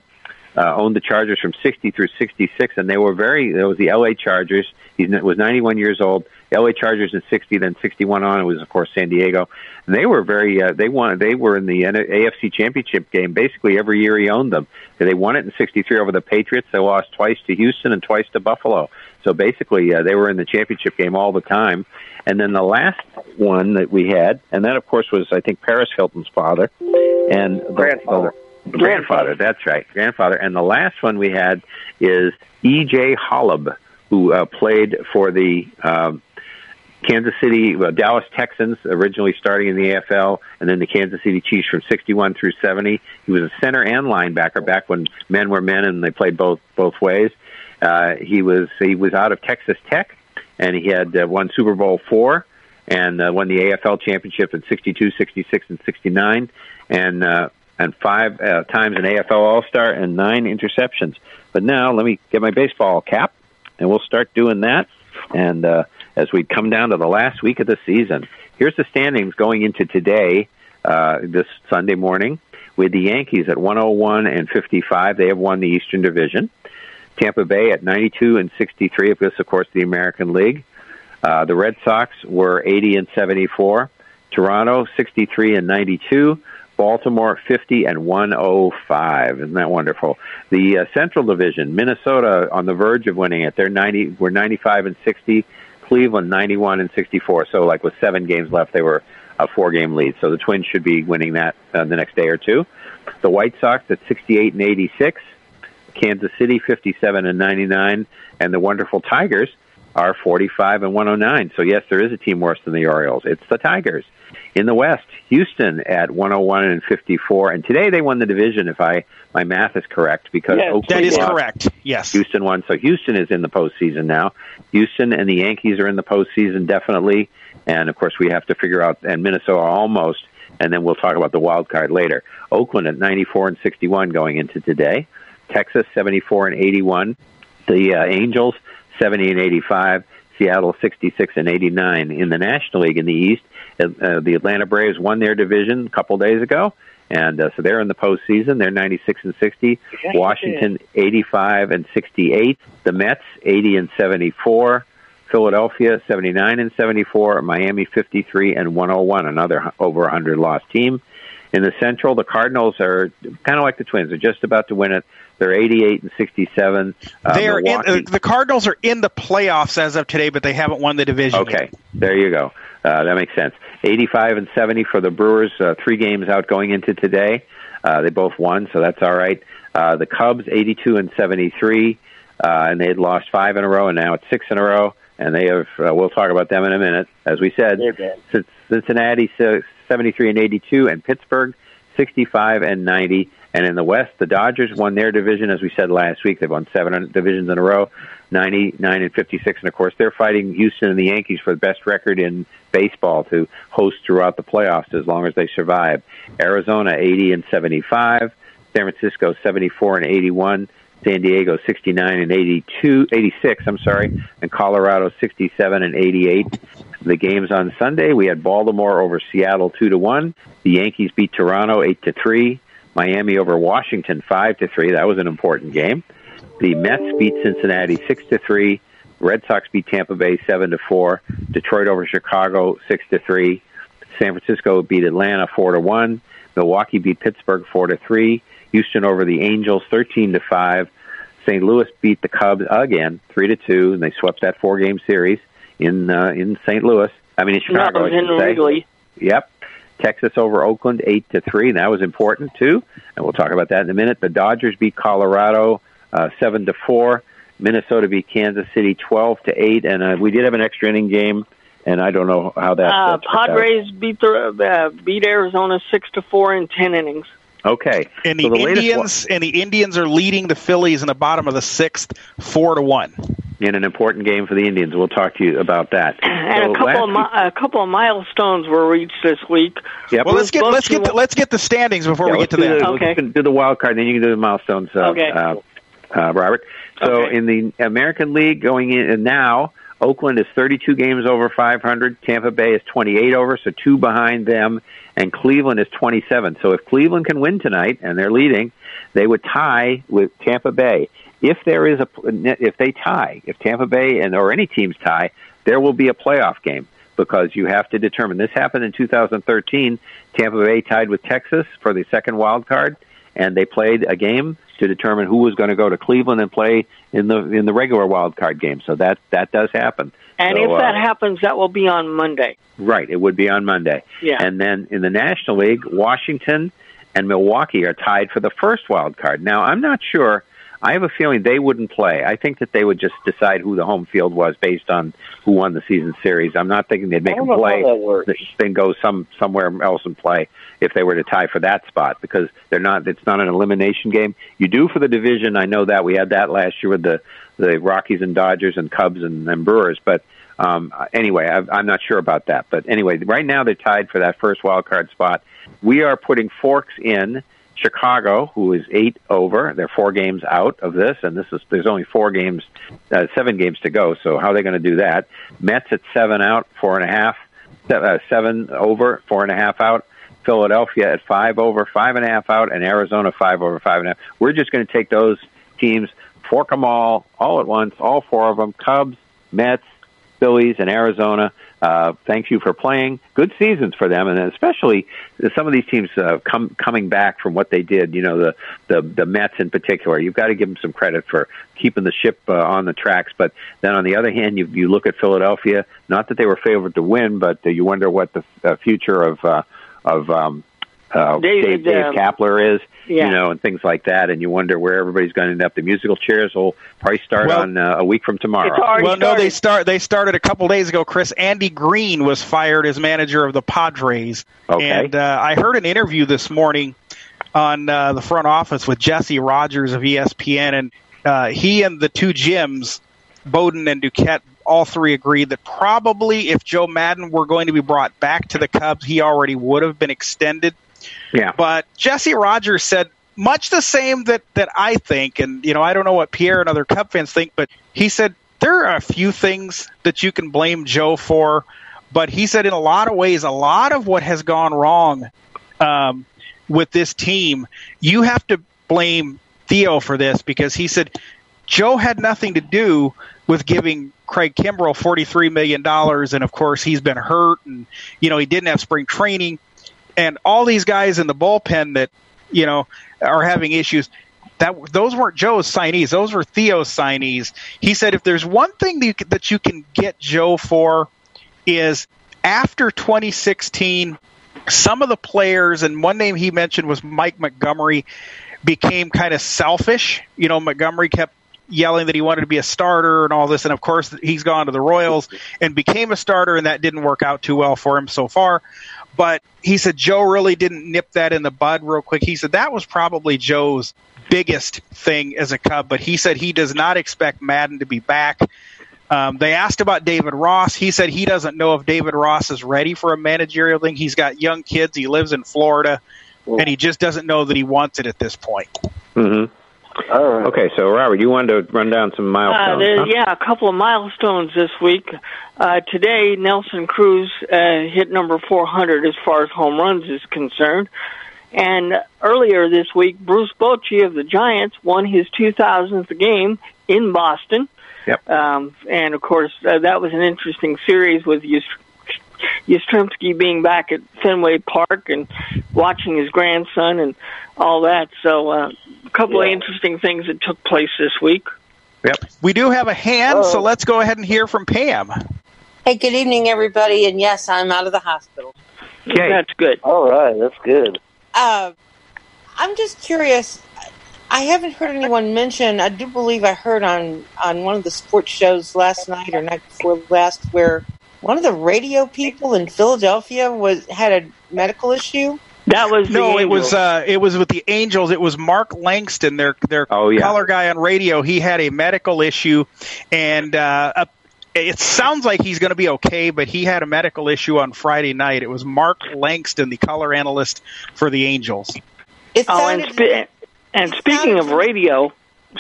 Speaker 3: uh, owned the Chargers from 60 through 66, and they were very. There was the L.A. Chargers. He was 91 years old. The L.A. Chargers in 60, then 61 on. It was of course San Diego. And they were very. Uh, they won. They were in the AFC Championship game basically every year he owned them. They won it in 63 over the Patriots. They lost twice to Houston and twice to Buffalo. So basically, uh, they were in the championship game all the time. And then the last one that we had, and that of course was I think Paris Hilton's father, and the,
Speaker 4: Grandfather.
Speaker 3: the- grandfather. That's right, grandfather. And the last one we had is E.J. Holub, who uh, played for the um, Kansas City, well, Dallas Texans, originally starting in the AFL, and then the Kansas City Chiefs from 61 through 70. He was a center and linebacker back when men were men and they played both both ways. Uh, he was he was out of Texas Tech, and he had uh, won Super Bowl four and uh, won the AFL championship in 62, 66, and 69, and uh, and five uh, times an AFL All Star and nine interceptions. But now let me get my baseball cap, and we'll start doing that. And uh, as we come down to the last week of the season, here's the standings going into today, uh, this Sunday morning, with the Yankees at 101 and 55. They have won the Eastern Division. Tampa Bay at 92 and 63. This, of course, the American League. Uh, the Red Sox were 80 and 74. Toronto 63 and 92. Baltimore 50 and 105. Isn't that wonderful? The uh, Central Division, Minnesota on the verge of winning it. They're 90. We're 95 and 60. Cleveland 91 and 64. So like with seven games left, they were a four-game lead. So the Twins should be winning that uh, the next day or two. The White Sox at 68 and 86. Kansas City 57 and 99, and the wonderful Tigers are 45 and 109. So yes, there is a team worse than the Orioles. It's the Tigers. In the West, Houston at 101 and 54, and today they won the division. If I my math is correct, because
Speaker 5: yes,
Speaker 3: Oakland
Speaker 5: that is
Speaker 3: lost.
Speaker 5: correct. Yes,
Speaker 3: Houston won, so Houston is in the postseason now. Houston and the Yankees are in the postseason definitely, and of course we have to figure out and Minnesota almost, and then we'll talk about the wild card later. Oakland at 94 and 61 going into today. Texas 74 and 81. The uh, Angels 70 and 85. Seattle 66 and 89 in the National League in the East. Uh, the Atlanta Braves won their division a couple days ago, and uh, so they're in the postseason. They're 96 and 60. Washington 85 and 68. The Mets 80 and 74. Philadelphia 79 and 74. Miami 53 and 101. Another over 100 loss team. In the Central, the Cardinals are kind of like the Twins. They're just about to win it. They're 88 and 67. Uh,
Speaker 5: they are in, uh, the Cardinals are in the playoffs as of today, but they haven't won the division.
Speaker 3: Okay, there you go. Uh, that makes sense. 85 and 70 for the Brewers. Uh, three games out going into today. Uh, they both won, so that's all right. Uh, the Cubs, 82 and 73, uh, and they had lost five in a row, and now it's six in a row. And they have. Uh, we'll talk about them in a minute. As we said,
Speaker 4: They're bad.
Speaker 3: Cin- Cincinnati, so 73 and 82, and Pittsburgh, 65 and 90. And in the West, the Dodgers won their division, as we said last week. They've won seven divisions in a row, 99 and 56. And of course, they're fighting Houston and the Yankees for the best record in baseball to host throughout the playoffs as long as they survive. Arizona, 80 and 75. San Francisco, 74 and 81. San Diego 69 and 82, 86, I'm sorry, and Colorado 67 and 88. The games on Sunday, we had Baltimore over Seattle 2 to 1. The Yankees beat Toronto 8 to 3. Miami over Washington 5 to 3. That was an important game. The Mets beat Cincinnati 6 to 3. Red Sox beat Tampa Bay 7 to 4. Detroit over Chicago 6 to 3. San Francisco beat Atlanta 4 to 1. Milwaukee beat Pittsburgh 4 to 3. Houston over the Angels 13 to 5. St. Louis beat the Cubs again 3 to 2 and they swept that four game series in uh, in St. Louis. I mean in Chicago I. Yep. Texas over Oakland eight to three. and That was important too, and we'll talk about that in a minute. The Dodgers beat Colorado uh, seven to four. Minnesota beat Kansas City twelve to eight, and uh, we did have an extra inning game, and I don't know how that.
Speaker 6: Uh. Padres beat the uh, beat Arizona six to four in ten innings.
Speaker 3: Okay,
Speaker 5: And the,
Speaker 3: so the latest
Speaker 5: Indians and the Indians are leading the Phillies in the bottom of the sixth, four to one.
Speaker 3: one- in an important game for the Indians. We'll talk to you about that.
Speaker 6: And
Speaker 3: So
Speaker 6: a couple
Speaker 3: last
Speaker 6: of mi- a couple of milestones were reached this week.
Speaker 3: Yeah.
Speaker 5: Well, let's get let's get
Speaker 6: you-
Speaker 5: the, let's get the standings before
Speaker 3: Yeah,
Speaker 5: we get to that.
Speaker 3: The,
Speaker 6: Okay.
Speaker 3: Let's do the wild card, then you can do the milestones. Uh,
Speaker 6: Okay.
Speaker 3: uh, uh, Robert. So
Speaker 6: Okay.
Speaker 3: in the American League, going in and now, Oakland is 32 games over 500. Tampa Bay is 28 over, so two behind them, and Cleveland is 27. So if Cleveland can win tonight, and they're leading, they would tie with Tampa Bay. If there is a, if they tie, if Tampa Bay and or any teams tie, there will be a playoff game because you have to determine. This happened in 2013. Tampa Bay tied with Texas for the second wild card, and they played a game to determine who was going to go to Cleveland and play in the in the regular wild card game. So that that does happen.
Speaker 6: And
Speaker 3: So,
Speaker 6: if
Speaker 3: uh,
Speaker 6: that happens, that will be on Monday.
Speaker 3: Right, it would be on Monday.
Speaker 6: Yeah.
Speaker 3: And then in the National League, Washington and Milwaukee are tied for the first wild card. Now, I'm not sure. I have a feeling they wouldn't play. I think that they would just decide who the home field was based on who won the season series. I'm not thinking they'd make them play, then go some somewhere else and play if they were to tie for that spot because they're not. It's not an elimination game. You do for the division. I know that we had that last year with the the Rockies and Dodgers and Cubs and, and Brewers, but. Um, anyway, I, I'm not sure about that, but anyway, right now they're tied for that first wild card spot. We are putting forks in Chicago, who is eight over. They're four games out of this, and this is there's only four games, uh, seven games to go. So how are they going to do that? Mets at seven out, four and a half, uh, seven over, four and a half out. Philadelphia at five over, five and a half out, and Arizona five over, five and a half. We're just going to take those teams, fork them all, all at once, all four of them: Cubs, Mets, Phillies, and Arizona. Uh, thank you for playing. Good seasons for them, and especially some of these teams uh, come coming back from what they did. You know, the the the Mets in particular. You've got to give them some credit for keeping the ship uh, on the tracks. But then on the other hand, you you look at Philadelphia. Not that they were favored to win, but uh, you wonder what the uh, future of uh, of um, uh,
Speaker 6: David,
Speaker 3: Dave, Dave
Speaker 6: um,
Speaker 3: Kapler is.
Speaker 6: Yeah.
Speaker 3: You know, and things like that, and you wonder where everybody's going to end up. The musical chairs will probably start
Speaker 5: Well-
Speaker 3: on uh, a week from tomorrow.
Speaker 6: It's already
Speaker 5: well, no, they start. They started a couple days ago. Chris Andy Green was fired as manager of the Padres,
Speaker 3: Okay.
Speaker 5: and uh, I heard an interview this morning on uh, the front office with Jesse Rogers of ESPN, and uh, he and the two Jims, Bowden and Duquette, all three agreed that probably if Joe Maddon were going to be brought back to the Cubs, he already would have been extended.
Speaker 3: Yeah.
Speaker 5: But Jesse Rogers said much the same that that I think, and you know I don't know what Pierre and other Cub fans think, but he said there are a few things that you can blame Joe for, but he said in a lot of ways, a lot of what has gone wrong um, with this team, you have to blame Theo for this because he said Joe had nothing to do with giving Craig Kimbrel $43 million. And of course, he's been hurt and, you know, he didn't have spring training. And all these guys in the bullpen that, you know, are having issues. That those weren't Joe's signees; those were Theo's signees. He said, if there's one thing that you, that you can get Joe for, is after 2016, some of the players, and one name he mentioned was Mike Montgomery, became kind of selfish. You know, Montgomery kept yelling that he wanted to be a starter and all this, and of course he's gone to the Royals and became a starter, and that didn't work out too well for him so far. But he said Joe really didn't nip that in the bud real quick. He said that was probably Joe's biggest thing as a Cub, but he said he does not expect Maddon to be back. Um, they asked about David Ross. He said he doesn't know if David Ross is ready for a managerial thing. He's got young kids. He lives in Florida, and he just doesn't know that he wants it at this point.
Speaker 3: hmm
Speaker 4: All right.
Speaker 3: Okay, so Robert, you wanted to run down some
Speaker 6: Uh,
Speaker 3: milestones.
Speaker 6: there,
Speaker 3: huh?
Speaker 6: yeah, a couple of milestones this week. Uh, today, Nelson Cruz uh, hit number 400 as far as home runs is concerned. And earlier this week, Bruce Bochy of the Giants won his 2000th game in Boston.
Speaker 3: Yep.
Speaker 6: Um, and of course, uh, that was an interesting series with Yast- Yastrzemski being back at Fenway Park and watching his grandson and all that. So, uh, a couple of interesting things that took place this week.
Speaker 3: Yep.
Speaker 5: We do have a hand, so
Speaker 4: Oh.
Speaker 5: let's go ahead and hear from Pam.
Speaker 11: Hey, good evening, everybody. And yes, I'm out of the hospital.
Speaker 3: Okay.
Speaker 6: That's good.
Speaker 4: All right. That's good.
Speaker 11: Uh, I'm just curious. I haven't heard anyone mention. I do believe I heard on on one of the sports shows last night or night before last, where one of the radio people in Philadelphia was had a medical issue.
Speaker 6: That was the
Speaker 5: No, it was uh, it was with the Angels. It was Mark Langston, their their
Speaker 3: Oh, yeah.
Speaker 5: color guy on radio. He had a medical issue, and uh, uh, it sounds like he's going to be okay. But he had a medical issue on Friday night. It was Mark Langston, the color analyst for the Angels.
Speaker 11: It
Speaker 6: Oh, and, spe- and speaking of radio,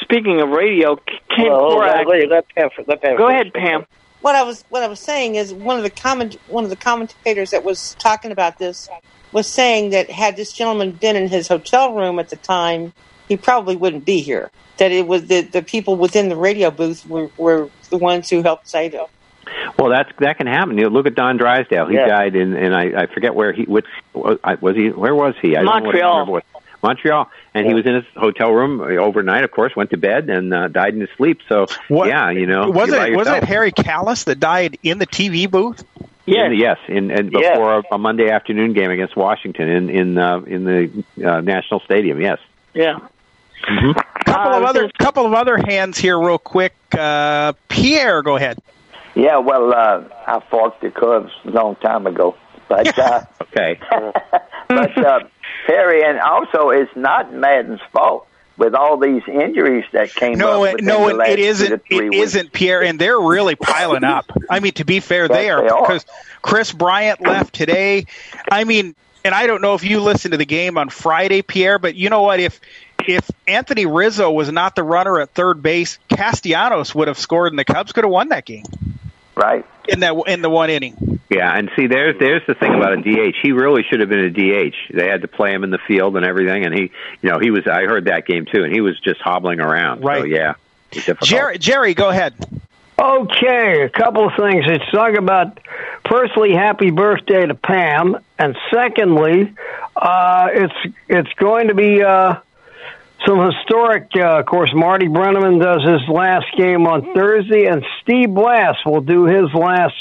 Speaker 6: speaking of radio, Ken
Speaker 4: Oh,
Speaker 6: Korach.
Speaker 4: wait, let Pam, let Pam
Speaker 6: Go ahead, Pam.
Speaker 11: what I was what I was saying is one of the comment one of the commentators that was talking about this was saying that had this gentleman been in his hotel room at the time, he probably wouldn't be here. That it was the the people within the radio booth were, were the ones who helped save him.
Speaker 3: Well, that's that can happen. You know, look at Don Drysdale. He
Speaker 4: Yeah.
Speaker 3: died in, and I, I forget where he. Which was he? Where was he? I don't know what-
Speaker 6: Montreal.
Speaker 3: remember what- Montreal, and he was in his hotel room overnight. Of course, went to bed and uh, died in his sleep. So,
Speaker 5: What-
Speaker 3: yeah, you know,
Speaker 5: was
Speaker 3: you're
Speaker 5: it was
Speaker 3: yourself.
Speaker 5: it Harry Kalas that died in the TV booth?
Speaker 6: Yes.
Speaker 3: In, yes, in, and
Speaker 4: Yeah.
Speaker 3: before a, a Monday afternoon game against Washington in in uh, in the uh, National Stadium. Yes.
Speaker 6: Yeah.
Speaker 5: Couple of other couple of other hands here, real quick. Uh, Pierre, go ahead.
Speaker 10: Yeah, well, uh, I fought the Cubs a long time ago, but uh,
Speaker 3: okay.
Speaker 10: but uh, Perry, and also it's not Maddon's fault with all these injuries that came
Speaker 5: No,
Speaker 10: up.
Speaker 5: it, no,
Speaker 10: the
Speaker 5: it,
Speaker 10: last
Speaker 5: it
Speaker 10: two to
Speaker 5: isn't. It isn't Pierre, and they're really piling up. I mean, to be fair, they are
Speaker 10: they are.
Speaker 5: because Kris Bryant left today. I mean, and I don't know if you listened to the game on Friday, Pierre, but you know what? If if Anthony Rizzo was not the runner at third base, Castellanos would have scored, and the Cubs could have won that game
Speaker 10: Right.
Speaker 5: in that in the one inning.
Speaker 3: Yeah, and see, there's there's the thing about a DH. He really should have been a DH. They had to play him in the field and everything, and he, you know, he was. I heard that game too, and he was just hobbling around. So
Speaker 5: Right.
Speaker 3: yeah, it was difficult.
Speaker 5: Jerry, Jerry, go ahead.
Speaker 12: Okay, a couple of things. It's talk about firstly, happy birthday to Pam, and secondly, uh, it's it's going to be uh, some historic. Uh, of course, Marty Brennaman does his last game on Thursday, and Steve Blass will do his last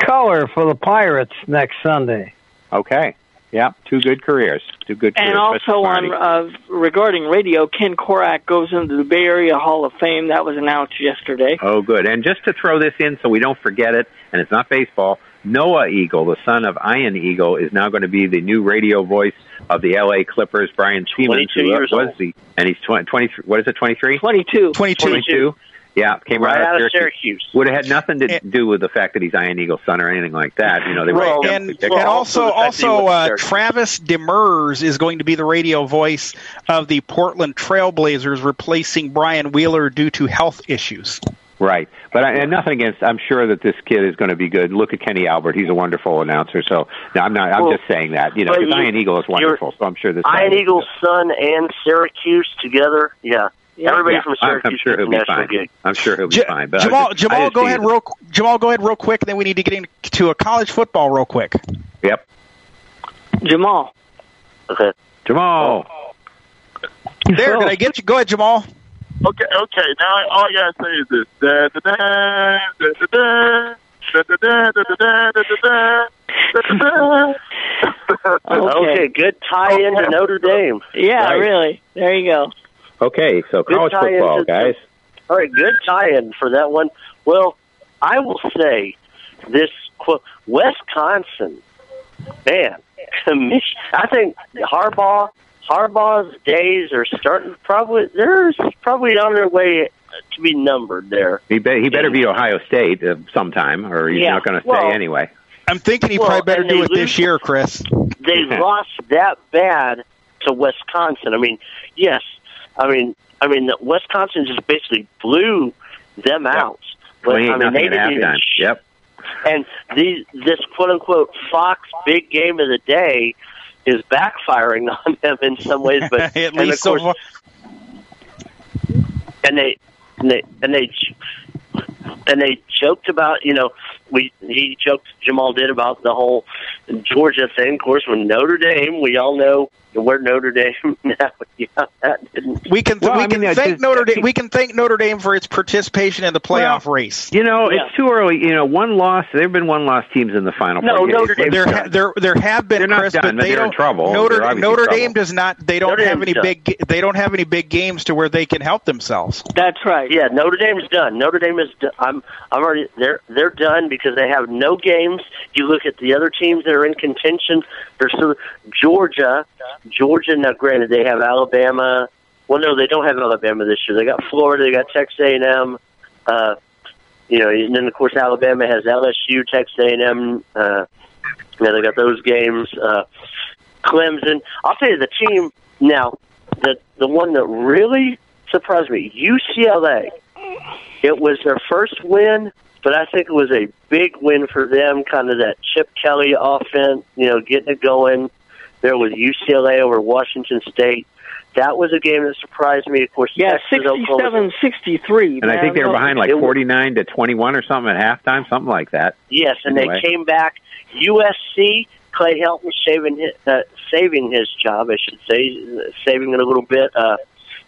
Speaker 12: color for the Pirates next Sunday.
Speaker 3: Okay. Yeah, two good careers. Two good careers.
Speaker 6: And also on uh, regarding radio, Ken Korach goes into the Bay Area Hall of Fame. That was announced yesterday.
Speaker 3: Oh, good. And just to throw this in so we don't forget it, and it's not baseball, Noah Eagle, the son of Ian Eagle, is now going to be the new radio voice of the L.A. Clippers. Brian Siemens,
Speaker 4: 22
Speaker 3: who
Speaker 4: years
Speaker 3: was
Speaker 4: old.
Speaker 3: the, and he's 20, 23, what is it, 23?
Speaker 6: 22.
Speaker 5: 22.
Speaker 3: 22. Yeah, came right,
Speaker 4: Right
Speaker 3: out
Speaker 4: out
Speaker 3: of
Speaker 4: of
Speaker 3: Syracuse.
Speaker 4: Syracuse.
Speaker 3: Would have had nothing to do with the fact that he's Ian Eagle's son or anything like that. You know, they
Speaker 5: Right,
Speaker 3: were
Speaker 5: and,
Speaker 3: they-
Speaker 5: and also,
Speaker 4: the fact that he
Speaker 5: also uh, Travis Demers is going to be the radio voice of the Portland Trailblazers, replacing Brian Wheeler due to health issues.
Speaker 3: Right, but I, and nothing against. I'm sure that this kid is going to be good. Look at Kenny Albert; he's a wonderful announcer. So no, I'm not. I'm
Speaker 4: Well,
Speaker 3: just saying that. You know,
Speaker 4: but
Speaker 3: because
Speaker 4: you-
Speaker 3: Ian Eagle is wonderful. So I'm sure this. guy
Speaker 4: Iron
Speaker 3: is
Speaker 4: Eagle's son and Syracuse together. Yeah. Everybody
Speaker 3: yeah.
Speaker 4: from Syracuse.
Speaker 3: I'm, sure he'll be fine.
Speaker 4: Gig.
Speaker 3: I'm sure he'll be
Speaker 5: J-
Speaker 3: fine. But
Speaker 5: Jamal,
Speaker 3: just,
Speaker 5: Jamal, go ahead real. Jamal, go ahead real quick, and then we need to get into a college football real quick.
Speaker 3: Yep.
Speaker 6: Jamal.
Speaker 4: Okay.
Speaker 3: Jamal.
Speaker 5: There, did I get you? Go ahead, Jamal.
Speaker 9: Okay, okay. Now all I gotta say is this: da da da da da da. okay.
Speaker 4: okay, good tie into Notre Dame.
Speaker 6: Yeah,
Speaker 3: right.
Speaker 6: really. There you go.
Speaker 3: Okay, so
Speaker 4: Good
Speaker 3: college football,
Speaker 4: to-
Speaker 3: guys.
Speaker 4: All right, good tie-in for that one. Well, I will say this: quote, Wisconsin, man, I think Harbaugh, Harbaugh's days are starting. Probably they're probably on their way to be numbered there.
Speaker 3: He, be, he better be Ohio State uh, sometime, or he's
Speaker 4: Yeah,
Speaker 3: not going to stay
Speaker 4: well-
Speaker 3: anyway.
Speaker 5: I'm thinking he
Speaker 4: Well,
Speaker 5: probably better do
Speaker 4: they
Speaker 5: it this year, Chris.
Speaker 4: They lost that bad to Wisconsin. I mean, yes, I mean, I mean, Wisconsin just basically blew them out. But,
Speaker 3: Twenty-eight
Speaker 4: I mean, they didn't even
Speaker 3: halftime. Yep.
Speaker 4: And these, this quote unquote Fox big game of the day is backfiring on them in some ways, but
Speaker 5: At
Speaker 4: and
Speaker 5: least
Speaker 4: of
Speaker 5: so
Speaker 4: course,
Speaker 5: far.
Speaker 4: and they and they and they and they joked about you know we he joked Jamal did about the whole Georgia thing. Of course, when Notre Dame, we all know where Notre Dame now. Yeah, that didn't.
Speaker 5: We can
Speaker 3: Well,
Speaker 5: we
Speaker 3: I
Speaker 5: can
Speaker 3: mean, uh,
Speaker 5: thank
Speaker 3: just-
Speaker 5: Notre Dame. We can thank Notre Dame for its participation in the playoff race.
Speaker 3: You know,
Speaker 6: Yeah.
Speaker 3: it's too early. You know, one loss. There have been one loss teams in the final.
Speaker 4: No,
Speaker 3: four.
Speaker 4: Notre Dame-
Speaker 5: There, ha- there, there have been
Speaker 3: They're not
Speaker 5: Chris,
Speaker 3: done,
Speaker 5: but
Speaker 3: but
Speaker 5: they
Speaker 3: they're in trouble.
Speaker 5: Notre Notre
Speaker 3: in trouble.
Speaker 5: Dame does not. They don't
Speaker 4: Notre
Speaker 5: have
Speaker 4: Dame's
Speaker 5: any
Speaker 4: done.
Speaker 5: big. They don't have any big games to where they can help themselves.
Speaker 6: That's right.
Speaker 4: Yeah, Notre Dame's done. Notre Dame is. Done. I'm. I'm already. They're. They're done because they have no games. You look at the other teams that are in contention. There's still Georgia. Georgia. Now, granted, they have Alabama. Well, no, they don't have Alabama this year. They got Florida. They got Texas A&M. Uh, you know, and then of course Alabama has LSU, Texas A&M. Uh, know, they got those games. Uh, Clemson. I'll tell you the team now. The the one that really surprised me, UCLA. It was their first win, but I think it was a big win for them. Kind of that Chip Kelly offense, you know, getting it going. There was UCLA over Washington State. That was a game that surprised me. Of course,
Speaker 6: Yeah,
Speaker 4: Texas, Oklahoma.
Speaker 6: 67-63.
Speaker 3: and I think they were behind like forty-nine to twenty-one or something at halftime, something like that.
Speaker 4: Yes, and
Speaker 3: Anyway.
Speaker 4: they came back. USC, Clay Helton saving his, uh, saving his job, I should say, saving it a little bit uh,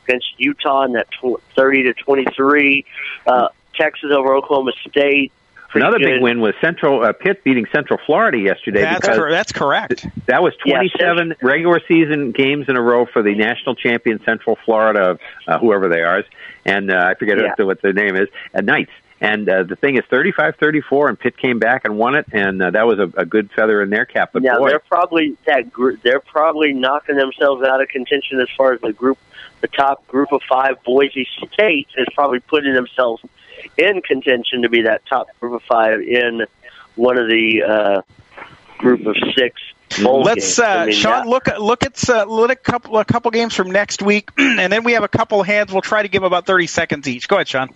Speaker 4: against Utah in that tw- thirty to twenty-three. Uh, Texas over Oklahoma State. pretty
Speaker 3: Another
Speaker 4: good.
Speaker 3: big win was Central uh, Pitt beating Central Florida yesterday.
Speaker 5: That's cor- that's correct.
Speaker 3: That was
Speaker 4: Yeah,
Speaker 3: 27 regular season games in a row for the national champion Central Florida, uh, whoever they are, and uh, I forget
Speaker 4: Yeah.
Speaker 3: what, their name is, uh, Knights. And uh, the thing is 35-34, and Pitt came back and won it, and uh, that was a, a good feather in their cap. But
Speaker 4: now
Speaker 3: boy,
Speaker 4: they're probably that gr- they're probably knocking themselves out of contention as far as the group, the top group of five. Boise State is probably putting themselves in contention to be that top group of five in one of the uh, group of six.
Speaker 5: Let's
Speaker 4: games. I
Speaker 5: uh,
Speaker 4: mean,
Speaker 5: Sean
Speaker 4: that-
Speaker 5: look look at uh, look at a couple a couple games from next week, and then we have a couple hands. We'll try to give about thirty seconds each. Go ahead, Sean.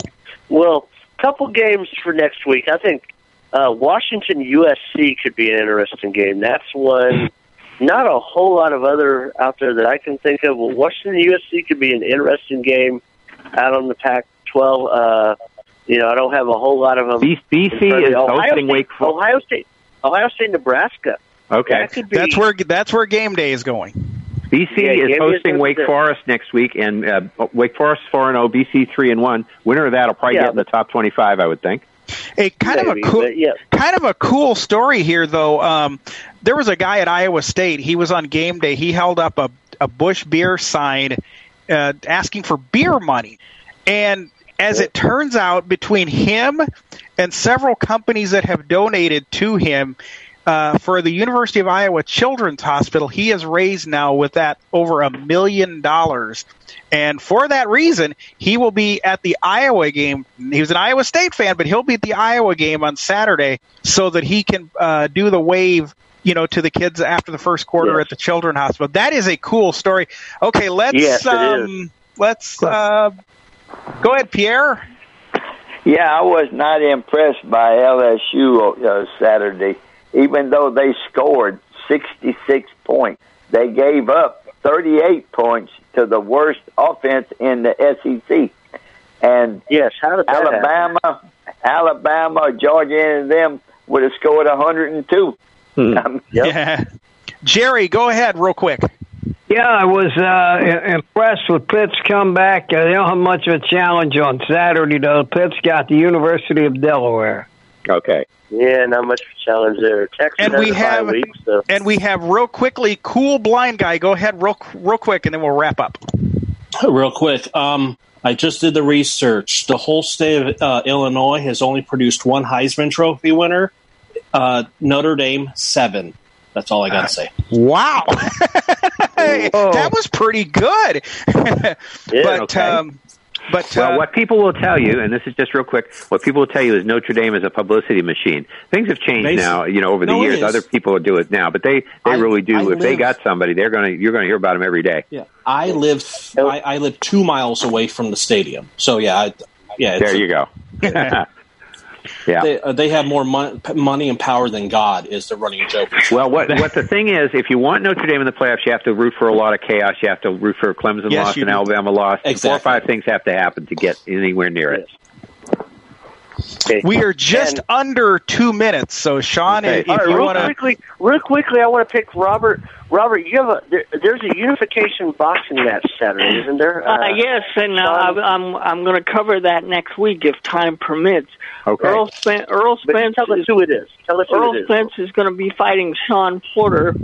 Speaker 4: Well, couple games for next week. I think uh, Washington USC could be an interesting game. That's one. Not a whole lot of other out there that I can think of. Well, Washington USC could be an interesting game out on the Pac-12. Uh, you know, I don't have a whole lot of them.
Speaker 3: B- BC is
Speaker 4: Ohio
Speaker 3: hosting
Speaker 4: State,
Speaker 3: Wake Forest.
Speaker 4: Ohio State, Ohio State, Nebraska.
Speaker 3: Okay,
Speaker 4: That be.
Speaker 5: That's where that's where game day is going.
Speaker 3: BC
Speaker 4: Yeah,
Speaker 3: is
Speaker 4: game is
Speaker 3: hosting
Speaker 4: gonna
Speaker 3: Wake
Speaker 4: be-
Speaker 3: Forest next week, and uh, Wake Forest four and zero, BC three and one. Winner of that will probably
Speaker 4: Yeah.
Speaker 3: get in the top twenty-five, I would think.
Speaker 5: A kind
Speaker 4: Maybe,
Speaker 5: of a cool,
Speaker 4: yeah.
Speaker 5: kind of a cool story here, though. Um, there was a guy at Iowa State. He was on game day. He held up a a Busch beer sign, uh, asking for beer money, and as it turns out, between him and several companies that have donated to him. Uh, for the University of Iowa Children's Hospital, he has raised now with that over a million dollars. And for that reason, he will be at the Iowa game. He was an Iowa State fan, but he'll be at the Iowa game on Saturday so that he can uh, do the wave, you know, to the kids after the first quarter
Speaker 4: Yes.
Speaker 5: at the Children's Hospital. That is a cool story. Okay, let's
Speaker 4: Yes,
Speaker 5: um, let's uh, go ahead, Pierre.
Speaker 10: Yeah, I was not impressed by LSU uh, Saturday. Even though they scored 66 points, they gave up 38 points to the worst offense in the SEC. And
Speaker 4: Yes, how did that happen?
Speaker 10: Alabama, Alabama, Georgia, and them would have scored 102.
Speaker 3: Hmm.
Speaker 10: Um,
Speaker 5: Yeah. Jerry, go ahead real quick.
Speaker 12: Yeah, I was uh, impressed with Pitt's comeback. Uh, they don't have much of a challenge on Saturday, though. Pitt's got the University of Delaware.
Speaker 3: Okay.
Speaker 4: Yeah, not much of a challenge there. Texas
Speaker 5: And we have-
Speaker 4: week, so
Speaker 5: And we have real quickly, cool blind guy. Go ahead, real real quick, and then we'll wrap up.
Speaker 8: Real quick, um, I just did the research. The whole state of uh, Illinois has only produced one Heisman Trophy winner. Uh, Notre Dame seven. That's all I got to say.
Speaker 5: Wow, that was pretty good. but
Speaker 3: okay.
Speaker 5: um, but
Speaker 3: Well,
Speaker 5: uh,
Speaker 3: what people will tell you, and this is just real quick, what people will tell you is Notre Dame is a publicity machine. Things have changed
Speaker 8: Basi-
Speaker 3: now, you know, over the
Speaker 8: No,
Speaker 3: years. Other people do it now, but they they
Speaker 8: I-
Speaker 3: really do.
Speaker 8: I
Speaker 3: if they got somebody, they're gonna you're gonna hear about them every day.
Speaker 8: Yeah, I live. I, I live two miles away from the stadium. So yeah, I, yeah. it's-
Speaker 3: There you go. yeah.
Speaker 8: They, uh, they have more mon- money and power than God is the running joke.
Speaker 3: Well, what what the thing is, if you want Notre Dame in the playoffs, you have to root for a lot of chaos. You have to root for Clemson
Speaker 8: Yes,
Speaker 3: loss and
Speaker 8: do.
Speaker 3: Alabama loss. Four or five things have to happen to get anywhere near it.
Speaker 4: Okay.
Speaker 5: we are just
Speaker 4: And-
Speaker 5: under two minutes. So Sean,
Speaker 3: Okay.
Speaker 5: if
Speaker 4: All right,
Speaker 5: you want to,
Speaker 4: quickly, real quickly, I want to pick Robert. Robert, you have a there, there's a unification boxing match Saturday, isn't there?
Speaker 6: Uh, yes, and uh,
Speaker 4: Sean?
Speaker 6: I'm I'm going to cover that next week if time permits.
Speaker 3: Okay.
Speaker 6: Errol, Spen- Errol
Speaker 4: But
Speaker 6: Spence
Speaker 4: tell us
Speaker 6: is,
Speaker 4: who it is. Tell us who
Speaker 6: Errol
Speaker 4: it is.
Speaker 6: Spence is going to be fighting Shawn Porter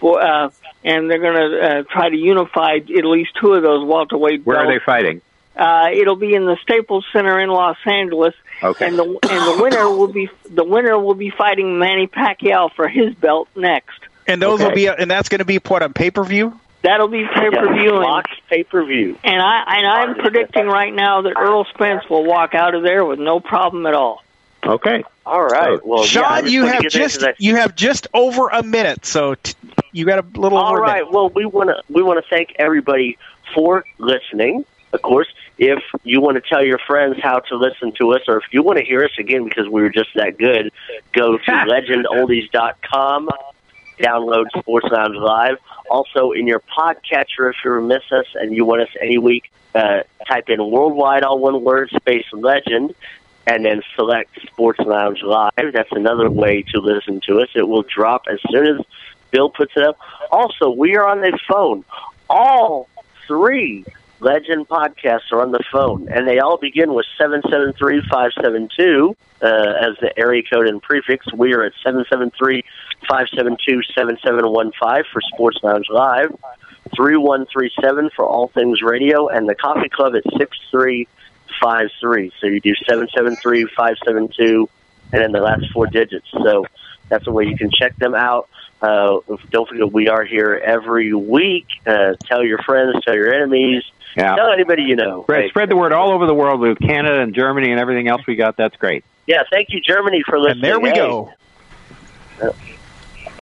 Speaker 6: for, uh, and they're going to uh, try to unify at least two of those welterweight
Speaker 3: Where are they fighting?
Speaker 6: Uh, it'll be in the Staples Center in Los Angeles,
Speaker 3: Okay.
Speaker 6: and the and the winner will be the winner will be fighting Manny Pacquiao for his belt next.
Speaker 5: and those
Speaker 3: Okay.
Speaker 5: will be, and that's going to be what on pay per view.
Speaker 6: That'll be pay per view, and,
Speaker 4: Box pay per view.
Speaker 6: and I and I'm predicting right now that Errol Spence will walk out of there with no problem at all.
Speaker 3: Okay.
Speaker 4: All right. Well,
Speaker 5: Sean,
Speaker 4: just
Speaker 5: you have
Speaker 4: get that
Speaker 5: just
Speaker 4: 'cause I-
Speaker 5: you have just over a minute. So t- you got a little
Speaker 4: All
Speaker 5: over
Speaker 4: right.
Speaker 5: minute.
Speaker 4: Well, we want to we want to thank everybody for listening. Of course, if you want to tell your friends how to listen to us, or if you want to hear us again because we were just that good, go to legendoldies.com, download Sports Lounge Live. Also, in your podcatcher, if you miss us and you want us any week, uh, type in worldwide, all one word, space legend, and then select Sports Lounge Live. That's another way to listen to us. It will drop as soon as Bill puts it up. Also, we are on the phone. All three Legend podcasts are on the phone, and they all begin with 773 572 uh, as the area code and prefix. We are at 773 572 7715 for Sports Lounge Live, 3137 for All Things Radio, and the Coffee Club at 6353. So you do 773 572 and then the last four digits. So that's the way you can check them out. Uh, don't forget, we are here every week. Uh, tell your friends, tell your enemies,
Speaker 3: Yeah.
Speaker 4: tell anybody you know.
Speaker 13: Spread,
Speaker 4: Hey,
Speaker 13: spread the word all over the world with Canada and Germany and everything else we got. That's great.
Speaker 4: Yeah, thank you, Germany, for listening.
Speaker 5: And there we
Speaker 4: Hey,
Speaker 5: go.